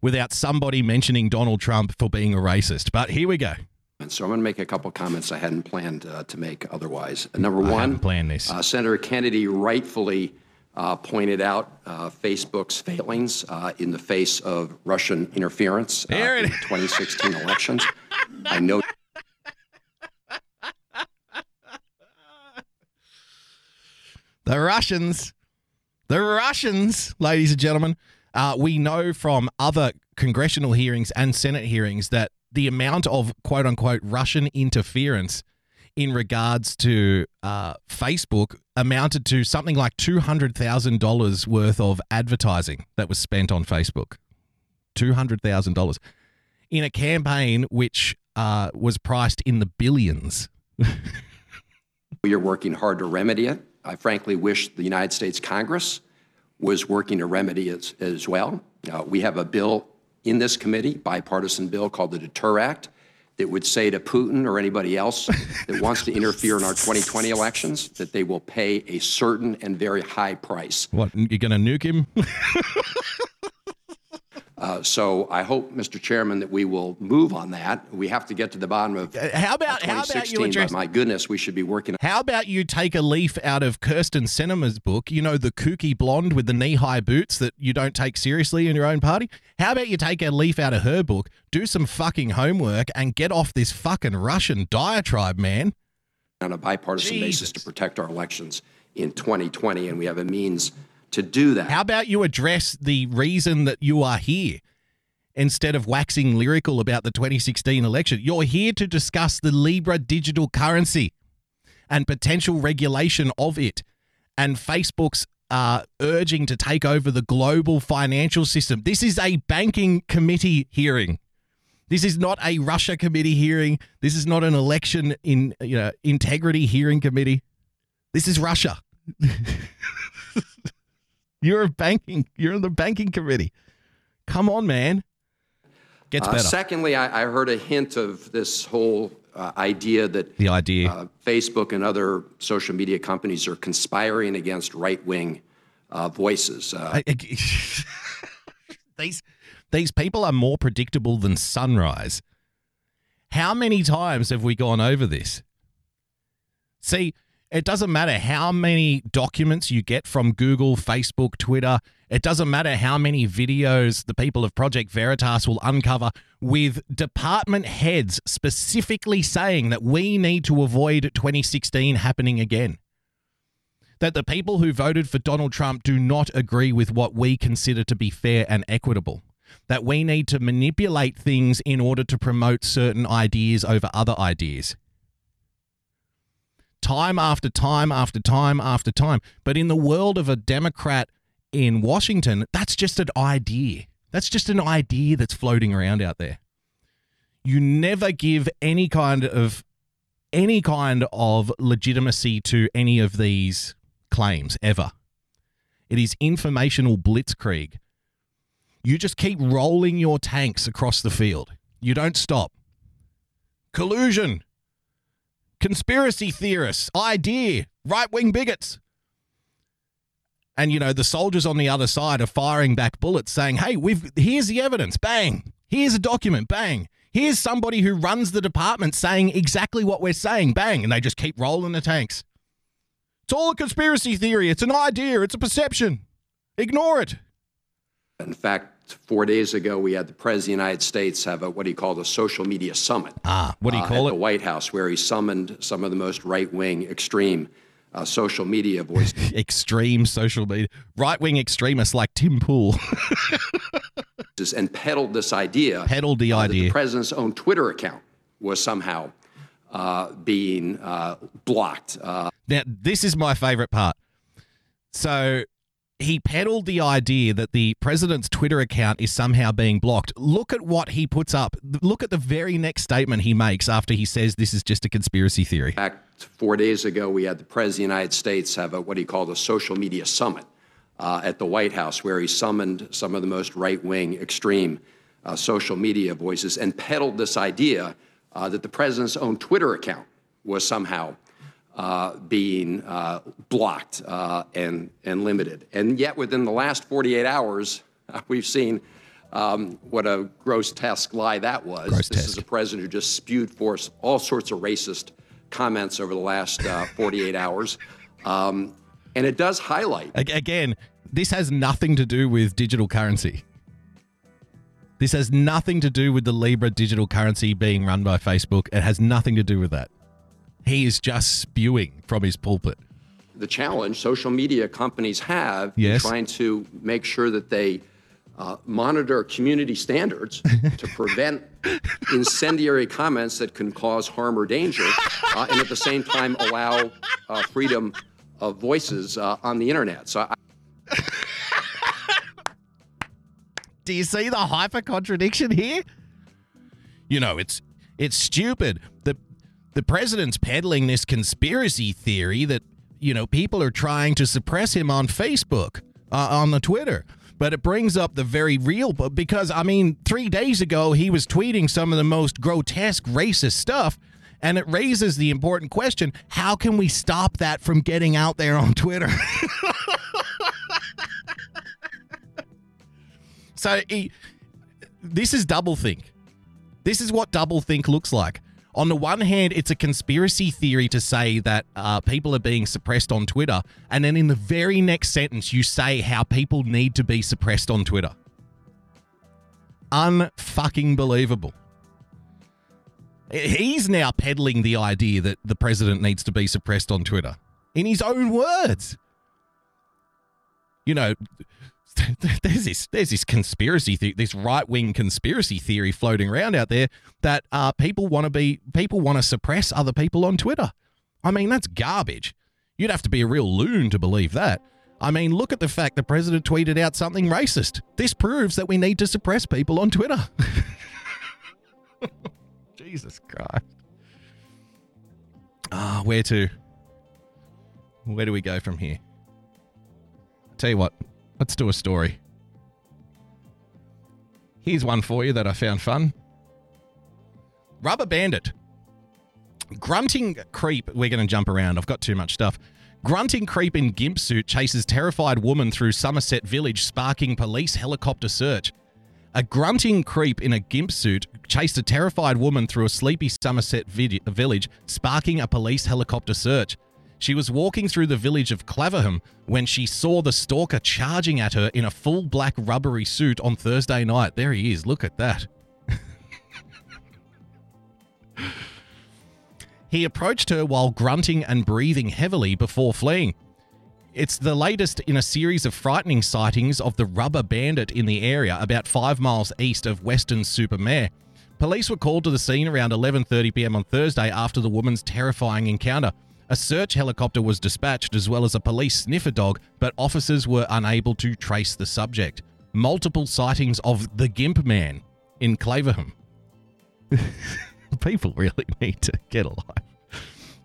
without somebody mentioning Donald Trump for being a racist. But here we go. And so I'm going to make a couple comments I hadn't planned uh, to make otherwise. Uh, Number one, planned this. Uh, Senator Kennedy rightfully uh, pointed out uh, Facebook's failings uh, in the face of Russian interference in the 2016 elections. I know The Russians, the Russians, ladies and gentlemen, uh, we know from other congressional hearings and Senate hearings that the amount of quote unquote Russian interference in regards to uh, Facebook amounted to something like $200,000 worth of advertising that was spent on Facebook. $200,000 in a campaign which uh, was priced in the billions. you're working hard to remedy it. I frankly wish the United States Congress was working to remedy it as well. Uh, we have a bill in this committee, bipartisan bill called the Deter Act, that would say to Putin or anybody else that wants to interfere in our 2020 elections that they will pay a certain and very high price. What, you're going to nuke him? Uh, so I hope, Mr. Chairman, that we will move on that. We have to get to the bottom of Uh, how about- how about you 2016, address- my goodness, we should be working How about you take a leaf out of Kirsten Sinema's book? You know, the kooky blonde with the knee high boots that you don't take seriously in your own party? How about you take a leaf out of her book, do some fucking homework, and get off this fucking Russian diatribe, man? on a bipartisan basis to protect our elections in 2020, and we have a means to do that. How about you address the reason that you are here? Instead of waxing lyrical about the 2016 election, you're here to discuss the Libra digital currency and potential regulation of it, and Facebook's uh, urging to take over the global financial system. This is a banking committee hearing. This is not a Russia committee hearing. This is not an election in you know integrity hearing committee. This is Russia. you're a banking. You're in the banking committee. Come on, man. Gets Uh, better. secondly, I, I heard a hint of this whole uh, idea that the idea. uh, Facebook and other social media companies are conspiring against right wing uh, voices. Uh, I- these these people are more predictable than sunrise. How many times have we gone over this? See, it doesn't matter how many documents you get from Google, Facebook, Twitter. It doesn't matter how many videos the people of Project Veritas will uncover with department heads specifically saying that we need to avoid 2016 happening again. That the people who voted for Donald Trump do not agree with what we consider to be fair and equitable. That we need to manipulate things in order to promote certain ideas over other ideas time after time after time after time. But in the world of a Democrat in Washington, that's just an idea. That's just an idea that's floating around out there. You never give any kind of any kind of legitimacy to any of these claims ever. It is informational blitzkrieg. You just keep rolling your tanks across the field. You don't stop. Collusion conspiracy theorists, idea, right wing bigots. And you know, the soldiers on the other side are firing back bullets saying, "Hey, we've here's the evidence. Bang. Here's a document. Bang. Here's somebody who runs the department saying exactly what we're saying. Bang." And they just keep rolling the tanks. It's all a conspiracy theory. It's an idea. It's a perception. Ignore it. In fact, four days ago, we had the President of the United States have a, what he called a social media summit. Ah, what do you uh, call at it? the White House, where he summoned some of the most right wing, extreme uh, social media voices Extreme social media. Right wing extremists like Tim Pool. and peddled this idea. Peddled the uh, idea. the president's own Twitter account was somehow uh, being uh, blocked. Uh, Now, this is my favorite part. So he peddled the idea that the president's Twitter account is somehow being blocked. Look at what he puts up. Look at the very next statement he makes after he says this is just a conspiracy theory. Fact, four days ago, we had the President of the United States have a, what he called a social media summit uh, at the White House, where he summoned some of the most right wing, extreme uh, social media voices and peddled this idea uh, that the president's own Twitter account was somehow uh, being uh, blocked uh, and, and limited. And yet, within the last 48 hours, we've seen um, what a grotesque lie that was. This is a president who just spewed forth all sorts of racist comments over the last uh, 48 hours. Um, and it does highlight Again, this has nothing to do with digital currency. This has nothing to do with the Libra digital currency being run by Facebook. It has nothing to do with that. He is just spewing from his pulpit. the challenge social media companies have Yes. in trying to make sure that they uh, monitor community standards to prevent incendiary comments that can cause harm or danger, uh, and at the same time allow uh, freedom of voices uh, on the internet. So I, Do you see the hyper contradiction here? You know, it's it's stupid. The the president's peddling this conspiracy theory that you know people are trying to suppress him on Facebook, uh, on the Twitter. But it brings up the very real because I mean, 3 days ago he was tweeting some of the most grotesque racist stuff and it raises the important question, how can we stop that from getting out there on Twitter? So he, this is doublethink. This is what doublethink looks like. On the one hand, it's a conspiracy theory to say that uh, people are being suppressed on Twitter, and then in the very next sentence, you say how people need to be suppressed on Twitter. Unfucking believable. He's now peddling the idea that the president needs to be suppressed on Twitter in his own words. You know, there's this there's this conspiracy the- this right wing conspiracy theory floating around out there that uh, people want to be people want to suppress other people on Twitter. I mean that's garbage. You'd have to be a real loon to believe that. I mean, look at the fact the president tweeted out something racist. This proves that we need to suppress people on Twitter. Jesus Christ. Ah, where to? Where do we go from here? Tell you what, let's do a story. Here's one for you that I found fun. Rubber Bandit. Grunting creep. We're going to jump around. I've got too much stuff. Grunting creep in gimp suit chases terrified woman through Somerset Village, sparking police helicopter search. A grunting creep in a gimp suit chased a terrified woman through a sleepy Somerset vid- village, sparking a police helicopter search. She was walking through the village of Claverham when she saw the stalker charging at her in a full black rubbery suit on Thursday night. There he is. Look at that. he approached her while grunting and breathing heavily before fleeing. It's the latest in a series of frightening sightings of the rubber bandit in the area about 5 miles east of Weston-super-Mare. Police were called to the scene around 11:30 p.m. on Thursday after the woman's terrifying encounter. A search helicopter was dispatched as well as a police sniffer dog, but officers were unable to trace the subject. Multiple sightings of the Gimp Man in Claverham. People really need to get alive.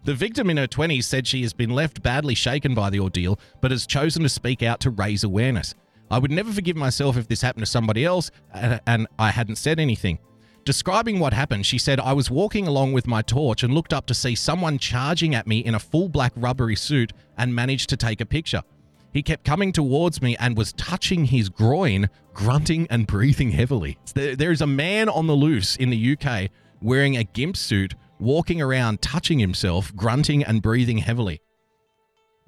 The victim in her 20s said she has been left badly shaken by the ordeal, but has chosen to speak out to raise awareness. I would never forgive myself if this happened to somebody else uh, and I hadn't said anything. Describing what happened, she said, I was walking along with my torch and looked up to see someone charging at me in a full black rubbery suit and managed to take a picture. He kept coming towards me and was touching his groin, grunting and breathing heavily. There, is a man on the loose in the UK wearing a gimp suit, walking around, touching himself, grunting and breathing heavily.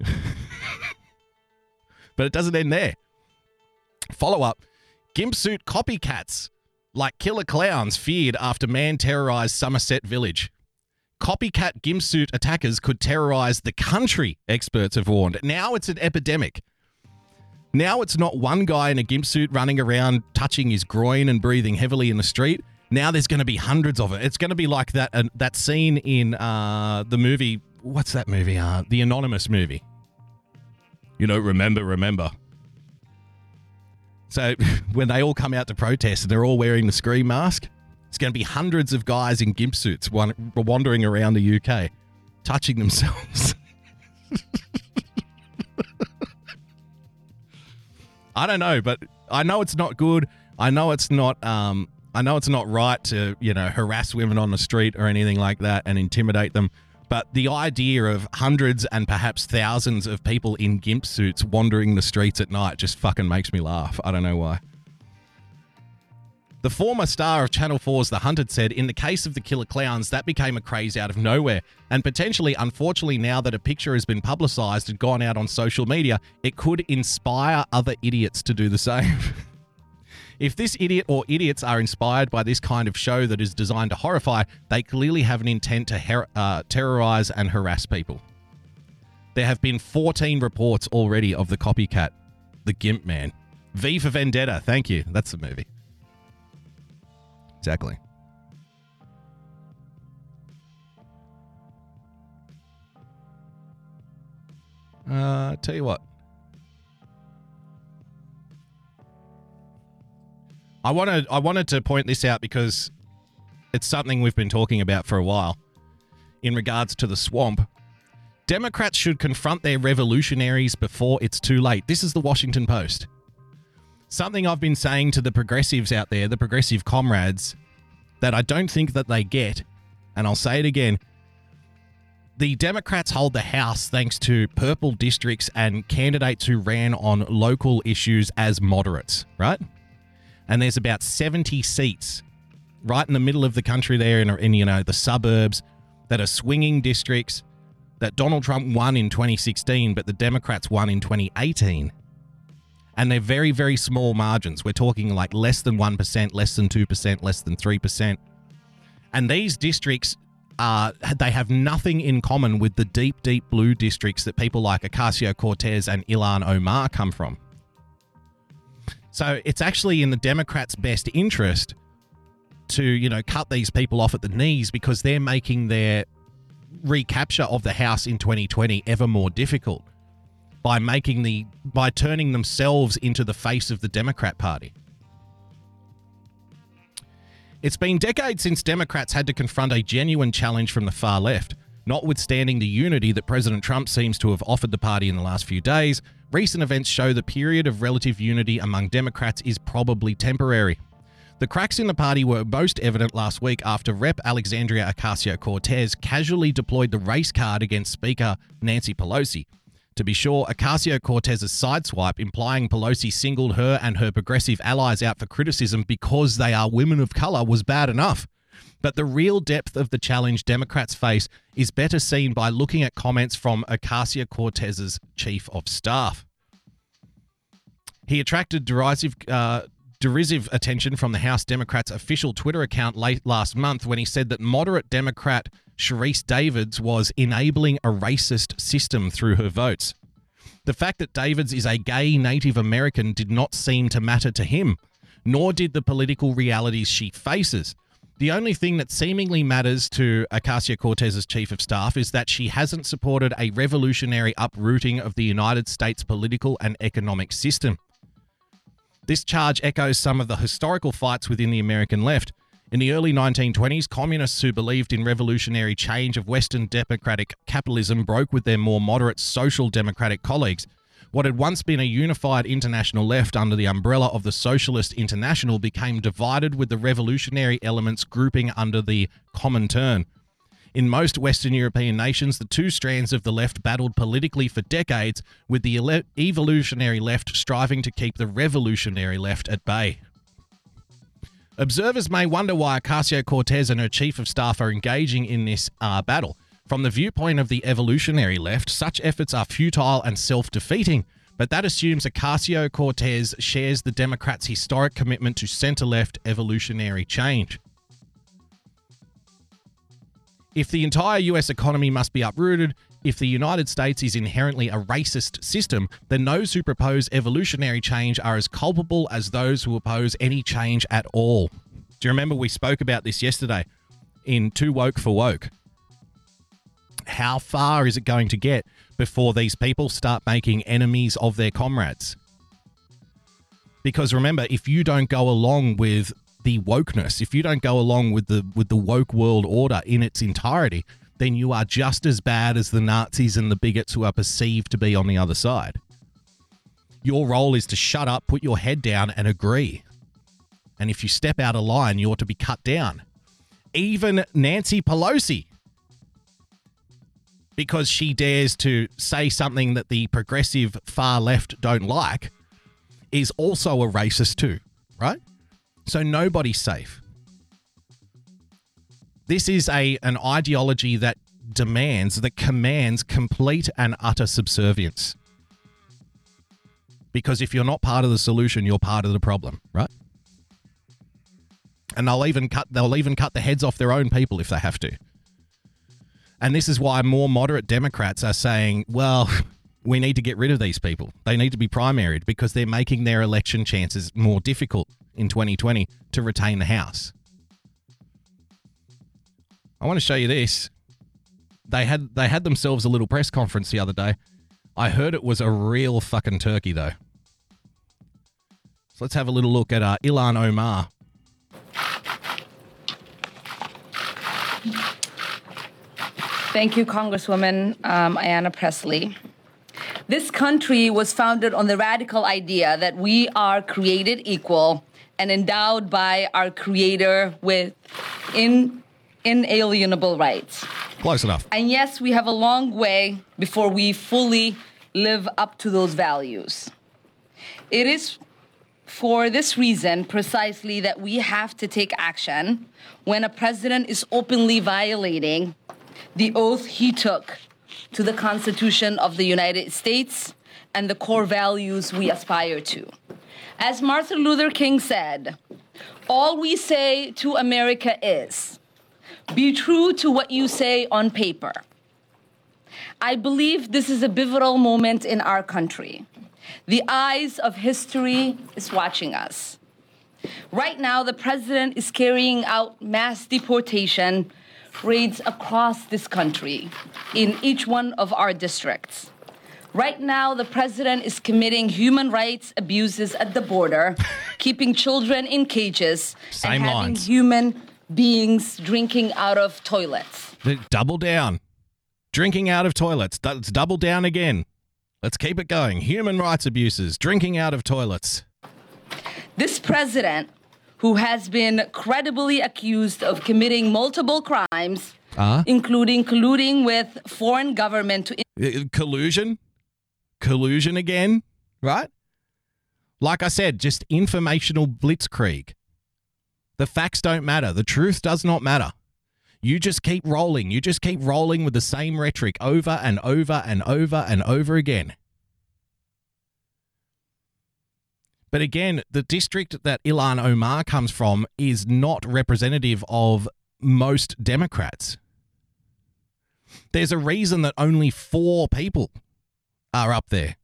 but it doesn't end there. Follow up Gimp suit copycats like killer clowns feared after man terrorized Somerset village. Copycat gimp suit attackers could terrorize the country, experts have warned. Now it's an epidemic. Now it's not one guy in a gimp suit running around touching his groin and breathing heavily in the street. Now there's going to be hundreds of it. It's going to be like that uh, that scene in uh, the movie. What's that movie? Uh, the Anonymous movie. You know, remember, remember. So when they all come out to protest and they're all wearing the scream mask, it's going to be hundreds of guys in gimp suits wandering around the UK, touching themselves. I don't know, but I know it's not good. I know it's not. Um, I know it's not right to you know harass women on the street or anything like that and intimidate them. But the idea of hundreds and perhaps thousands of people in gimp suits wandering the streets at night just fucking makes me laugh. I don't know why. The former star of Channel 4's The Hunted said, In the case of the killer clowns, that became a craze out of nowhere. And potentially, unfortunately, now that a picture has been publicised and gone out on social media, it could inspire other idiots to do the same. if this idiot or idiots are inspired by this kind of show that is designed to horrify, they clearly have an intent to her- uh, terrorize and harass people. There have been 14 reports already of the copycat, the Gimp Man. V for Vendetta. Thank you. That's the movie. Exactly. Uh, tell you what. I wanted I wanted to point this out because it's something we've been talking about for a while in regards to the swamp. Democrats should confront their revolutionaries before it's too late. This is the Washington Post. Something I've been saying to the progressives out there, the progressive comrades, that I don't think that they get, and I'll say it again. The Democrats hold the House thanks to purple districts and candidates who ran on local issues as moderates, right? And there's about 70 seats right in the middle of the country there in, in you know the suburbs that are swinging districts that Donald Trump won in 2016 but the Democrats won in 2018 and they're very very small margins. We're talking like less than 1% less than 2% less than 3% and these districts uh, they have nothing in common with the deep deep blue districts that people like Ocasio-Cortez and Ilhan Omar come from so it's actually in the Democrats' best interest to, you know, cut these people off at the knees because they're making their recapture of the House in 2020 ever more difficult by making the by turning themselves into the face of the Democrat Party. It's been decades since Democrats had to confront a genuine challenge from the far left. Notwithstanding the unity that President Trump seems to have offered the party in the last few days, recent events show the period of relative unity among Democrats is probably temporary. The cracks in the party were most evident last week after Rep. Alexandria Ocasio Cortez casually deployed the race card against Speaker Nancy Pelosi. To be sure, Ocasio Cortez's sideswipe implying Pelosi singled her and her progressive allies out for criticism because they are women of color was bad enough. But the real depth of the challenge Democrats face is better seen by looking at comments from Ocasio Cortez's chief of staff. He attracted derisive, uh, derisive attention from the House Democrats' official Twitter account late last month when he said that moderate Democrat Sharice Davids was enabling a racist system through her votes. The fact that Davids is a gay Native American did not seem to matter to him, nor did the political realities she faces. The only thing that seemingly matters to Ocasio Cortez's chief of staff is that she hasn't supported a revolutionary uprooting of the United States political and economic system. This charge echoes some of the historical fights within the American left. In the early 1920s, communists who believed in revolutionary change of Western democratic capitalism broke with their more moderate social democratic colleagues. What had once been a unified international left under the umbrella of the Socialist International became divided with the revolutionary elements grouping under the Comintern. In most Western European nations, the two strands of the left battled politically for decades, with the ele- evolutionary left striving to keep the revolutionary left at bay. Observers may wonder why Ocasio Cortez and her chief of staff are engaging in this uh, battle. From the viewpoint of the evolutionary left, such efforts are futile and self defeating, but that assumes Ocasio Cortez shares the Democrats' historic commitment to center left evolutionary change. If the entire US economy must be uprooted, if the United States is inherently a racist system, then those who propose evolutionary change are as culpable as those who oppose any change at all. Do you remember we spoke about this yesterday in Too Woke for Woke? How far is it going to get before these people start making enemies of their comrades? Because remember, if you don't go along with the wokeness, if you don't go along with the with the woke world order in its entirety, then you are just as bad as the Nazis and the bigots who are perceived to be on the other side. Your role is to shut up, put your head down, and agree. And if you step out of line, you ought to be cut down. Even Nancy Pelosi, because she dares to say something that the progressive far left don't like, is also a racist too, right? So nobody's safe. This is a an ideology that demands, that commands complete and utter subservience. Because if you're not part of the solution, you're part of the problem, right? And they'll even cut they'll even cut the heads off their own people if they have to. And this is why more moderate Democrats are saying, well, we need to get rid of these people. They need to be primaried because they're making their election chances more difficult in 2020 to retain the House. I want to show you this. They had they had themselves a little press conference the other day. I heard it was a real fucking turkey though. So let's have a little look at uh, Ilhan Omar. Thank you, Congresswoman um, Ayanna Presley. This country was founded on the radical idea that we are created equal and endowed by our Creator with in, inalienable rights. Close enough. And yes, we have a long way before we fully live up to those values. It is for this reason precisely that we have to take action when a president is openly violating the oath he took to the Constitution of the United States and the core values we aspire to. As Martin Luther King said, all we say to America is be true to what you say on paper. I believe this is a pivotal moment in our country. The eyes of history is watching us. Right now, the president is carrying out mass deportation raids across this country in each one of our districts. Right now, the president is committing human rights abuses at the border, keeping children in cages, Same and having lines. human beings drinking out of toilets. Double down. Drinking out of toilets. Let's double down again. Let's keep it going. Human rights abuses, drinking out of toilets. This president, who has been credibly accused of committing multiple crimes, Uh? including colluding with foreign government to Uh, Collusion? collusion again, right? Like I said, just informational blitzkrieg. The facts don't matter. The truth does not matter. You just keep rolling. You just keep rolling with the same rhetoric over and over and over and over again. But again, the district that Ilhan Omar comes from is not representative of most Democrats. There's a reason that only four people are up there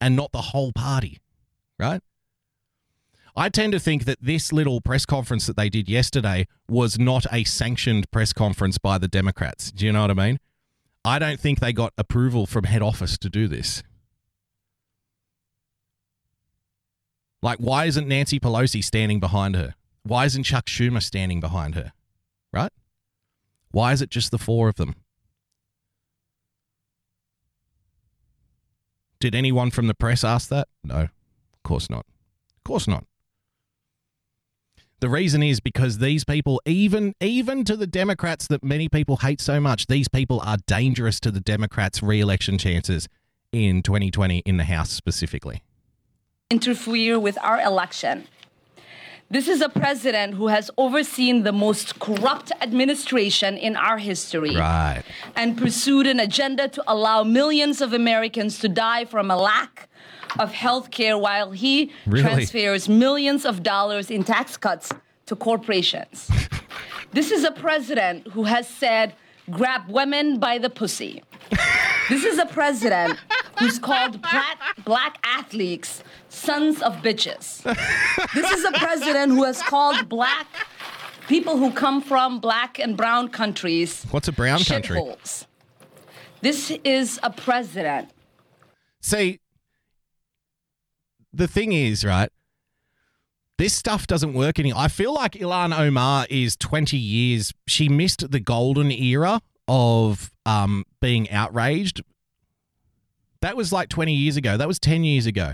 and not the whole party, right? I tend to think that this little press conference that they did yesterday was not a sanctioned press conference by the Democrats. Do you know what I mean? I don't think they got approval from head office to do this. Like, why isn't Nancy Pelosi standing behind her? Why isn't Chuck Schumer standing behind her? Right? Why is it just the four of them? Did anyone from the press ask that? No, of course not. Of course not. The reason is because these people, even even to the Democrats that many people hate so much, these people are dangerous to the Democrats' re-election chances in 2020 in the House specifically. Interfere with our election. This is a president who has overseen the most corrupt administration in our history. Right. And pursued an agenda to allow millions of Americans to die from a lack of health care while he Really? transfers millions of dollars in tax cuts to corporations. this is a president who has said, grab women by the pussy. this is a president who's called black, black athletes sons of bitches. this is a president who has called black people who come from black and brown countries What's a brown country? shitholes. This is a president See, the thing is, right? This stuff doesn't work any. I feel like Ilhan Omar is 20 years. She missed the golden era of um, being outraged. That was like 20 years ago. That was 10 years ago.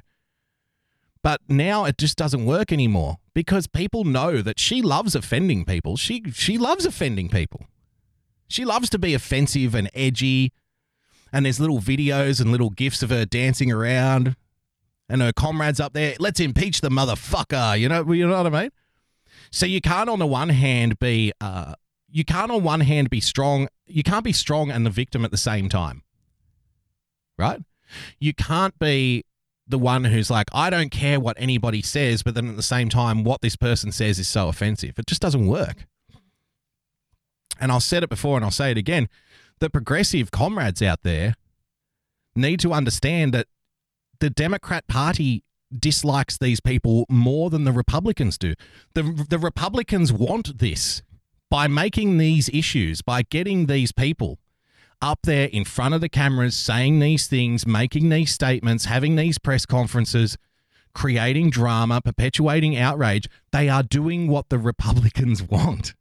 But now it just doesn't work anymore because people know that she loves offending people. She she loves offending people. She loves to be offensive and edgy and there's little videos and little gifs of her dancing around and her comrades up there let's impeach the motherfucker you know you know what i mean so you can't on the one hand be uh, you can't on one hand be strong you can't be strong and the victim at the same time right you can't be the one who's like i don't care what anybody says but then at the same time what this person says is so offensive. It just doesn't work. And i'll said it before and i'll say it again. The progressive comrades out there need to understand that the Democrat Party dislikes these people more than the Republicans do. The, the Republicans want this by making these issues, by getting these people up there in front of the cameras saying these things, making these statements, having these press conferences, creating drama, perpetuating outrage. They are doing what the Republicans want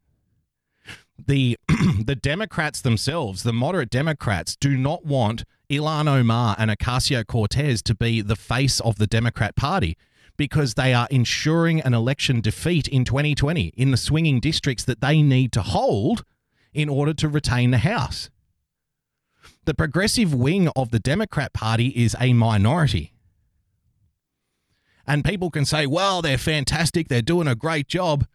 the the Democrats themselves, the moderate Democrats, do not want Ilhan Omar and Ocasio Cortez to be the face of the Democrat Party because they are ensuring an election defeat in 2020 in the swinging districts that they need to hold in order to retain the House. The progressive wing of the Democrat Party is a minority. And people can say, well, they're fantastic, they're doing a great job.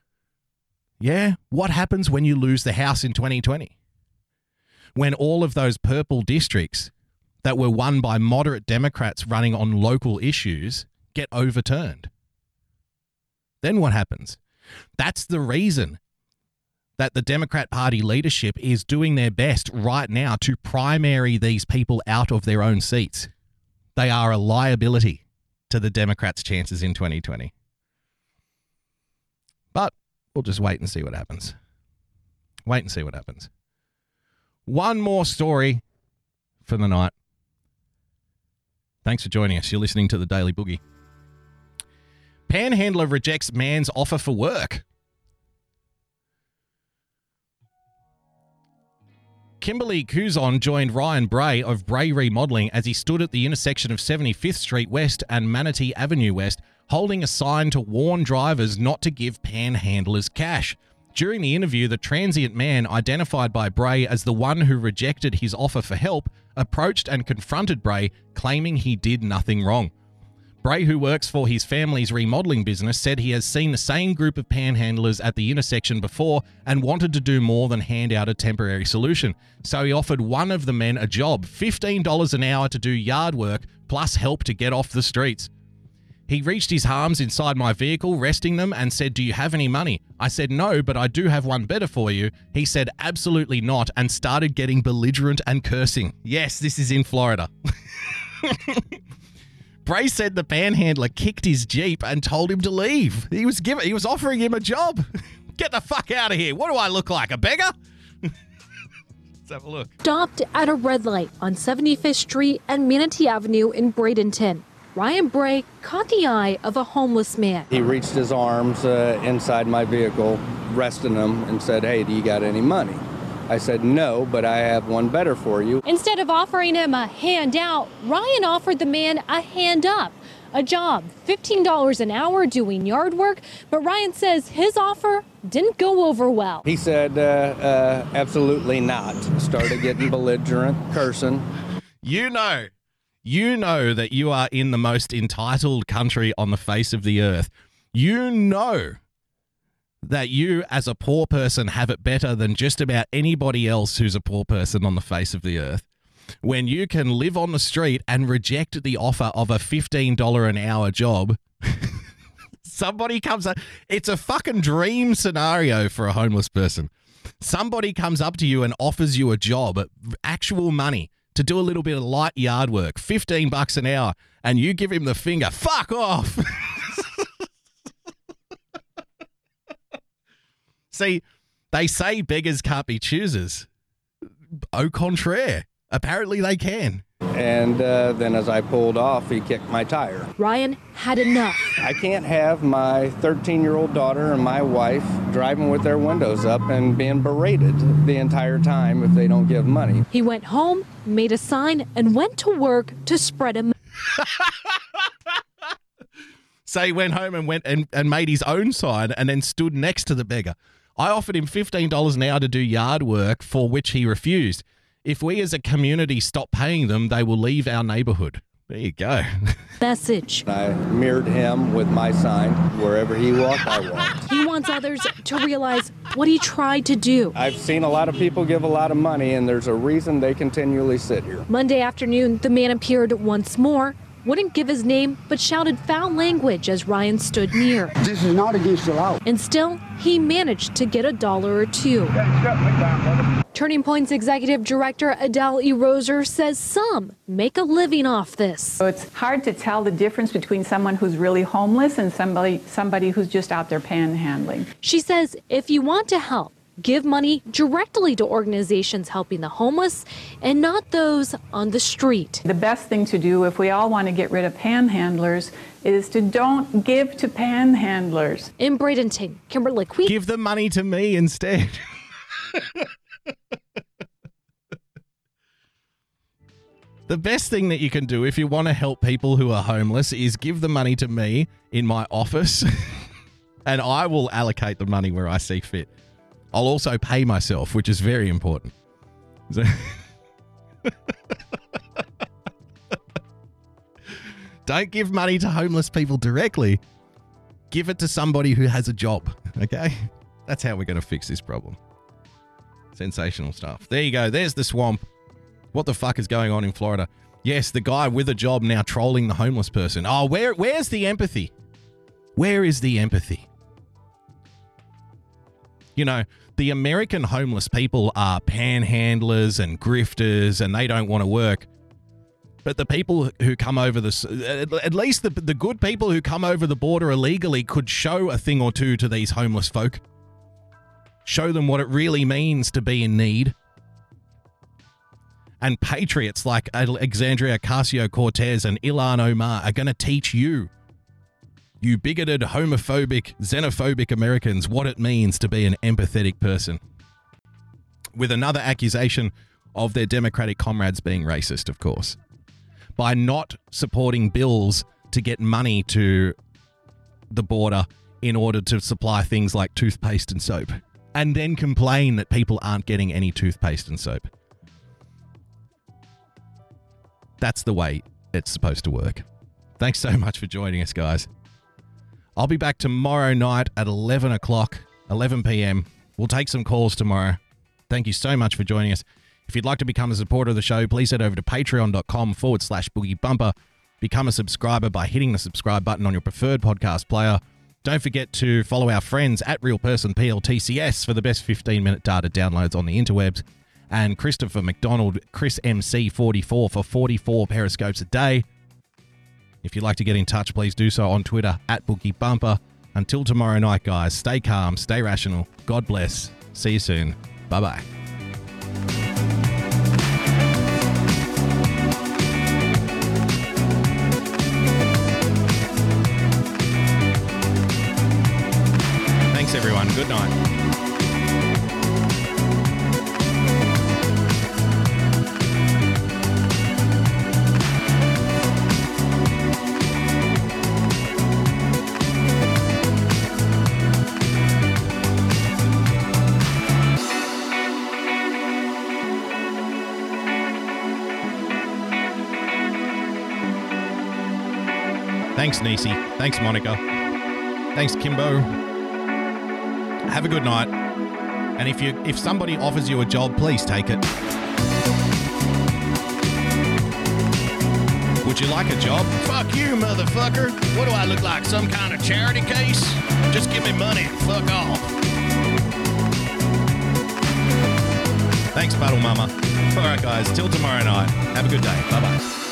Yeah, what happens when you lose the House in 2020? When all of those purple districts that were won by moderate Democrats running on local issues get overturned. Then what happens? That's the reason that the Democrat Party leadership is doing their best right now to primary these people out of their own seats. They are a liability to the Democrats' chances in 2020. But we'll just wait and see what happens. Wait and see what happens. One more story for the night. Thanks for joining us. You're listening to the Daily Boogie. Panhandler rejects man's offer for work. Kimberly Kuizon joined Ryan Bray of Bray Remodeling as he stood at the intersection of 75th Street West and Manatee Avenue West, holding a sign to warn drivers not to give panhandlers cash. During the interview, the transient man, identified by Bray as the one who rejected his offer for help, approached and confronted Bray, claiming he did nothing wrong. Bray, who works for his family's remodeling business, said he has seen the same group of panhandlers at the intersection before and wanted to do more than hand out a temporary solution. So he offered one of the men a job $15 an hour to do yard work plus help to get off the streets. He reached his arms inside my vehicle, resting them, and said, Do you have any money? I said, No, but I do have one better for you. He said, Absolutely not, and started getting belligerent and cursing. Yes, this is in Florida. Bray said the panhandler kicked his Jeep and told him to leave. He was giving he was offering him a job. Get the fuck out of here. What do I look like? A beggar? Let's have a look. Stopped at a red light on 75th Street and Manatee Avenue in Bradenton. Ryan Bray caught the eye of a homeless man. He reached his arms uh, inside my vehicle, resting them, and said, Hey, do you got any money? I said, No, but I have one better for you. Instead of offering him a handout, Ryan offered the man a hand up. A job, $15 an hour doing yard work, but Ryan says his offer didn't go over well. He said, uh, uh, Absolutely not. Started getting belligerent, cursing. You know, you know that you are in the most entitled country on the face of the earth. You know that you, as a poor person, have it better than just about anybody else who's a poor person on the face of the earth. When you can live on the street and reject the offer of a $15 an hour job, somebody comes up. It's a fucking dream scenario for a homeless person. Somebody comes up to you and offers you a job, actual money, to do a little bit of light yard work, 15 bucks an hour, and you give him the finger. Fuck off. See, they say beggars can't be choosers. Au contraire. Apparently they can. And uh, then as I pulled off, he kicked my tire. Ryan had enough. I can't have my 13 year old daughter and my wife driving with their windows up and being berated the entire time if they don't give money. He went home, made a sign, and went to work to spread a So he went home and went and, and made his own sign and then stood next to the beggar. I offered him $15 an hour to do yard work, for which he refused. If we as a community stop paying them, they will leave our neighborhood. There you go. message. I mirrored him with my sign. Wherever he walked, I walked. He wants others to realize what he tried to do. I've seen a lot of people give a lot of money, and there's a reason they continually sit here. Monday afternoon, the man appeared once more, wouldn't give his name, but shouted foul language as Ryan stood near. This is not against the law. And still, he managed to get a dollar or two. Turning Point's executive director Adele E. Roser says some make a living off this. So it's hard to tell the difference between someone who's really homeless and somebody somebody who's just out there panhandling. She says if you want to help, give money directly to organizations helping the homeless and not those on the street. The best thing to do if we all want to get rid of panhandlers is to don't give to panhandlers. In Bradenton, Kimberly Queen. Give the money to me instead. the best thing that you can do if you want to help people who are homeless is give the money to me in my office and I will allocate the money where I see fit. I'll also pay myself, which is very important. So- Don't give money to homeless people directly. Give it to somebody who has a job, okay? That's how we're going to fix this problem. Sensational stuff. There you go. There's the swamp. What the fuck is going on in Florida? Yes, the guy with a job now trolling the homeless person. Oh, where where's the empathy? Where is the empathy? You know, the American homeless people are panhandlers and grifters and they don't want to work. But the people who come over the, at least the, the good people who come over the border illegally could show a thing or two to these homeless folk. Show them what it really means to be in need. And patriots like Alexandria Ocasio Cortez and Ilhan Omar are going to teach you, you bigoted, homophobic, xenophobic Americans, what it means to be an empathetic person. With another accusation of their Democratic comrades being racist, of course, by not supporting bills to get money to the border in order to supply things like toothpaste and soap. and then complain that people aren't getting any toothpaste and soap. That's the way it's supposed to work. Thanks so much for joining us, guys. I'll be back tomorrow night at 11 o'clock, 11 p.m. We'll take some calls tomorrow. Thank you so much for joining us. If you'd like to become a supporter of the show, please head over to patreon.com forward slash boogie bumper. Become a subscriber by hitting the subscribe button on your preferred podcast player. Don't forget to follow our friends at Real Person PLTCS for the best 15 minute data downloads on the interwebs. And Christopher McDonald, Chris MC44 for 44 periscopes a day. If you'd like to get in touch, please do so on Twitter at Boogie Bumper. Until tomorrow night, guys, stay calm, stay rational. God bless. See you soon. Bye bye. Thanks, everyone. Good night. Thanks, Nisi. Thanks, Monica. Thanks, Kimbo. Have a good night. And if you if somebody offers you a job, please take it. Would you like a job? Fuck you, motherfucker. What do I look like? Some kind of charity case? Just give me money and fuck off. Thanks, Puddle Mama. All right, guys. Till tomorrow night. Have a good day. Bye bye.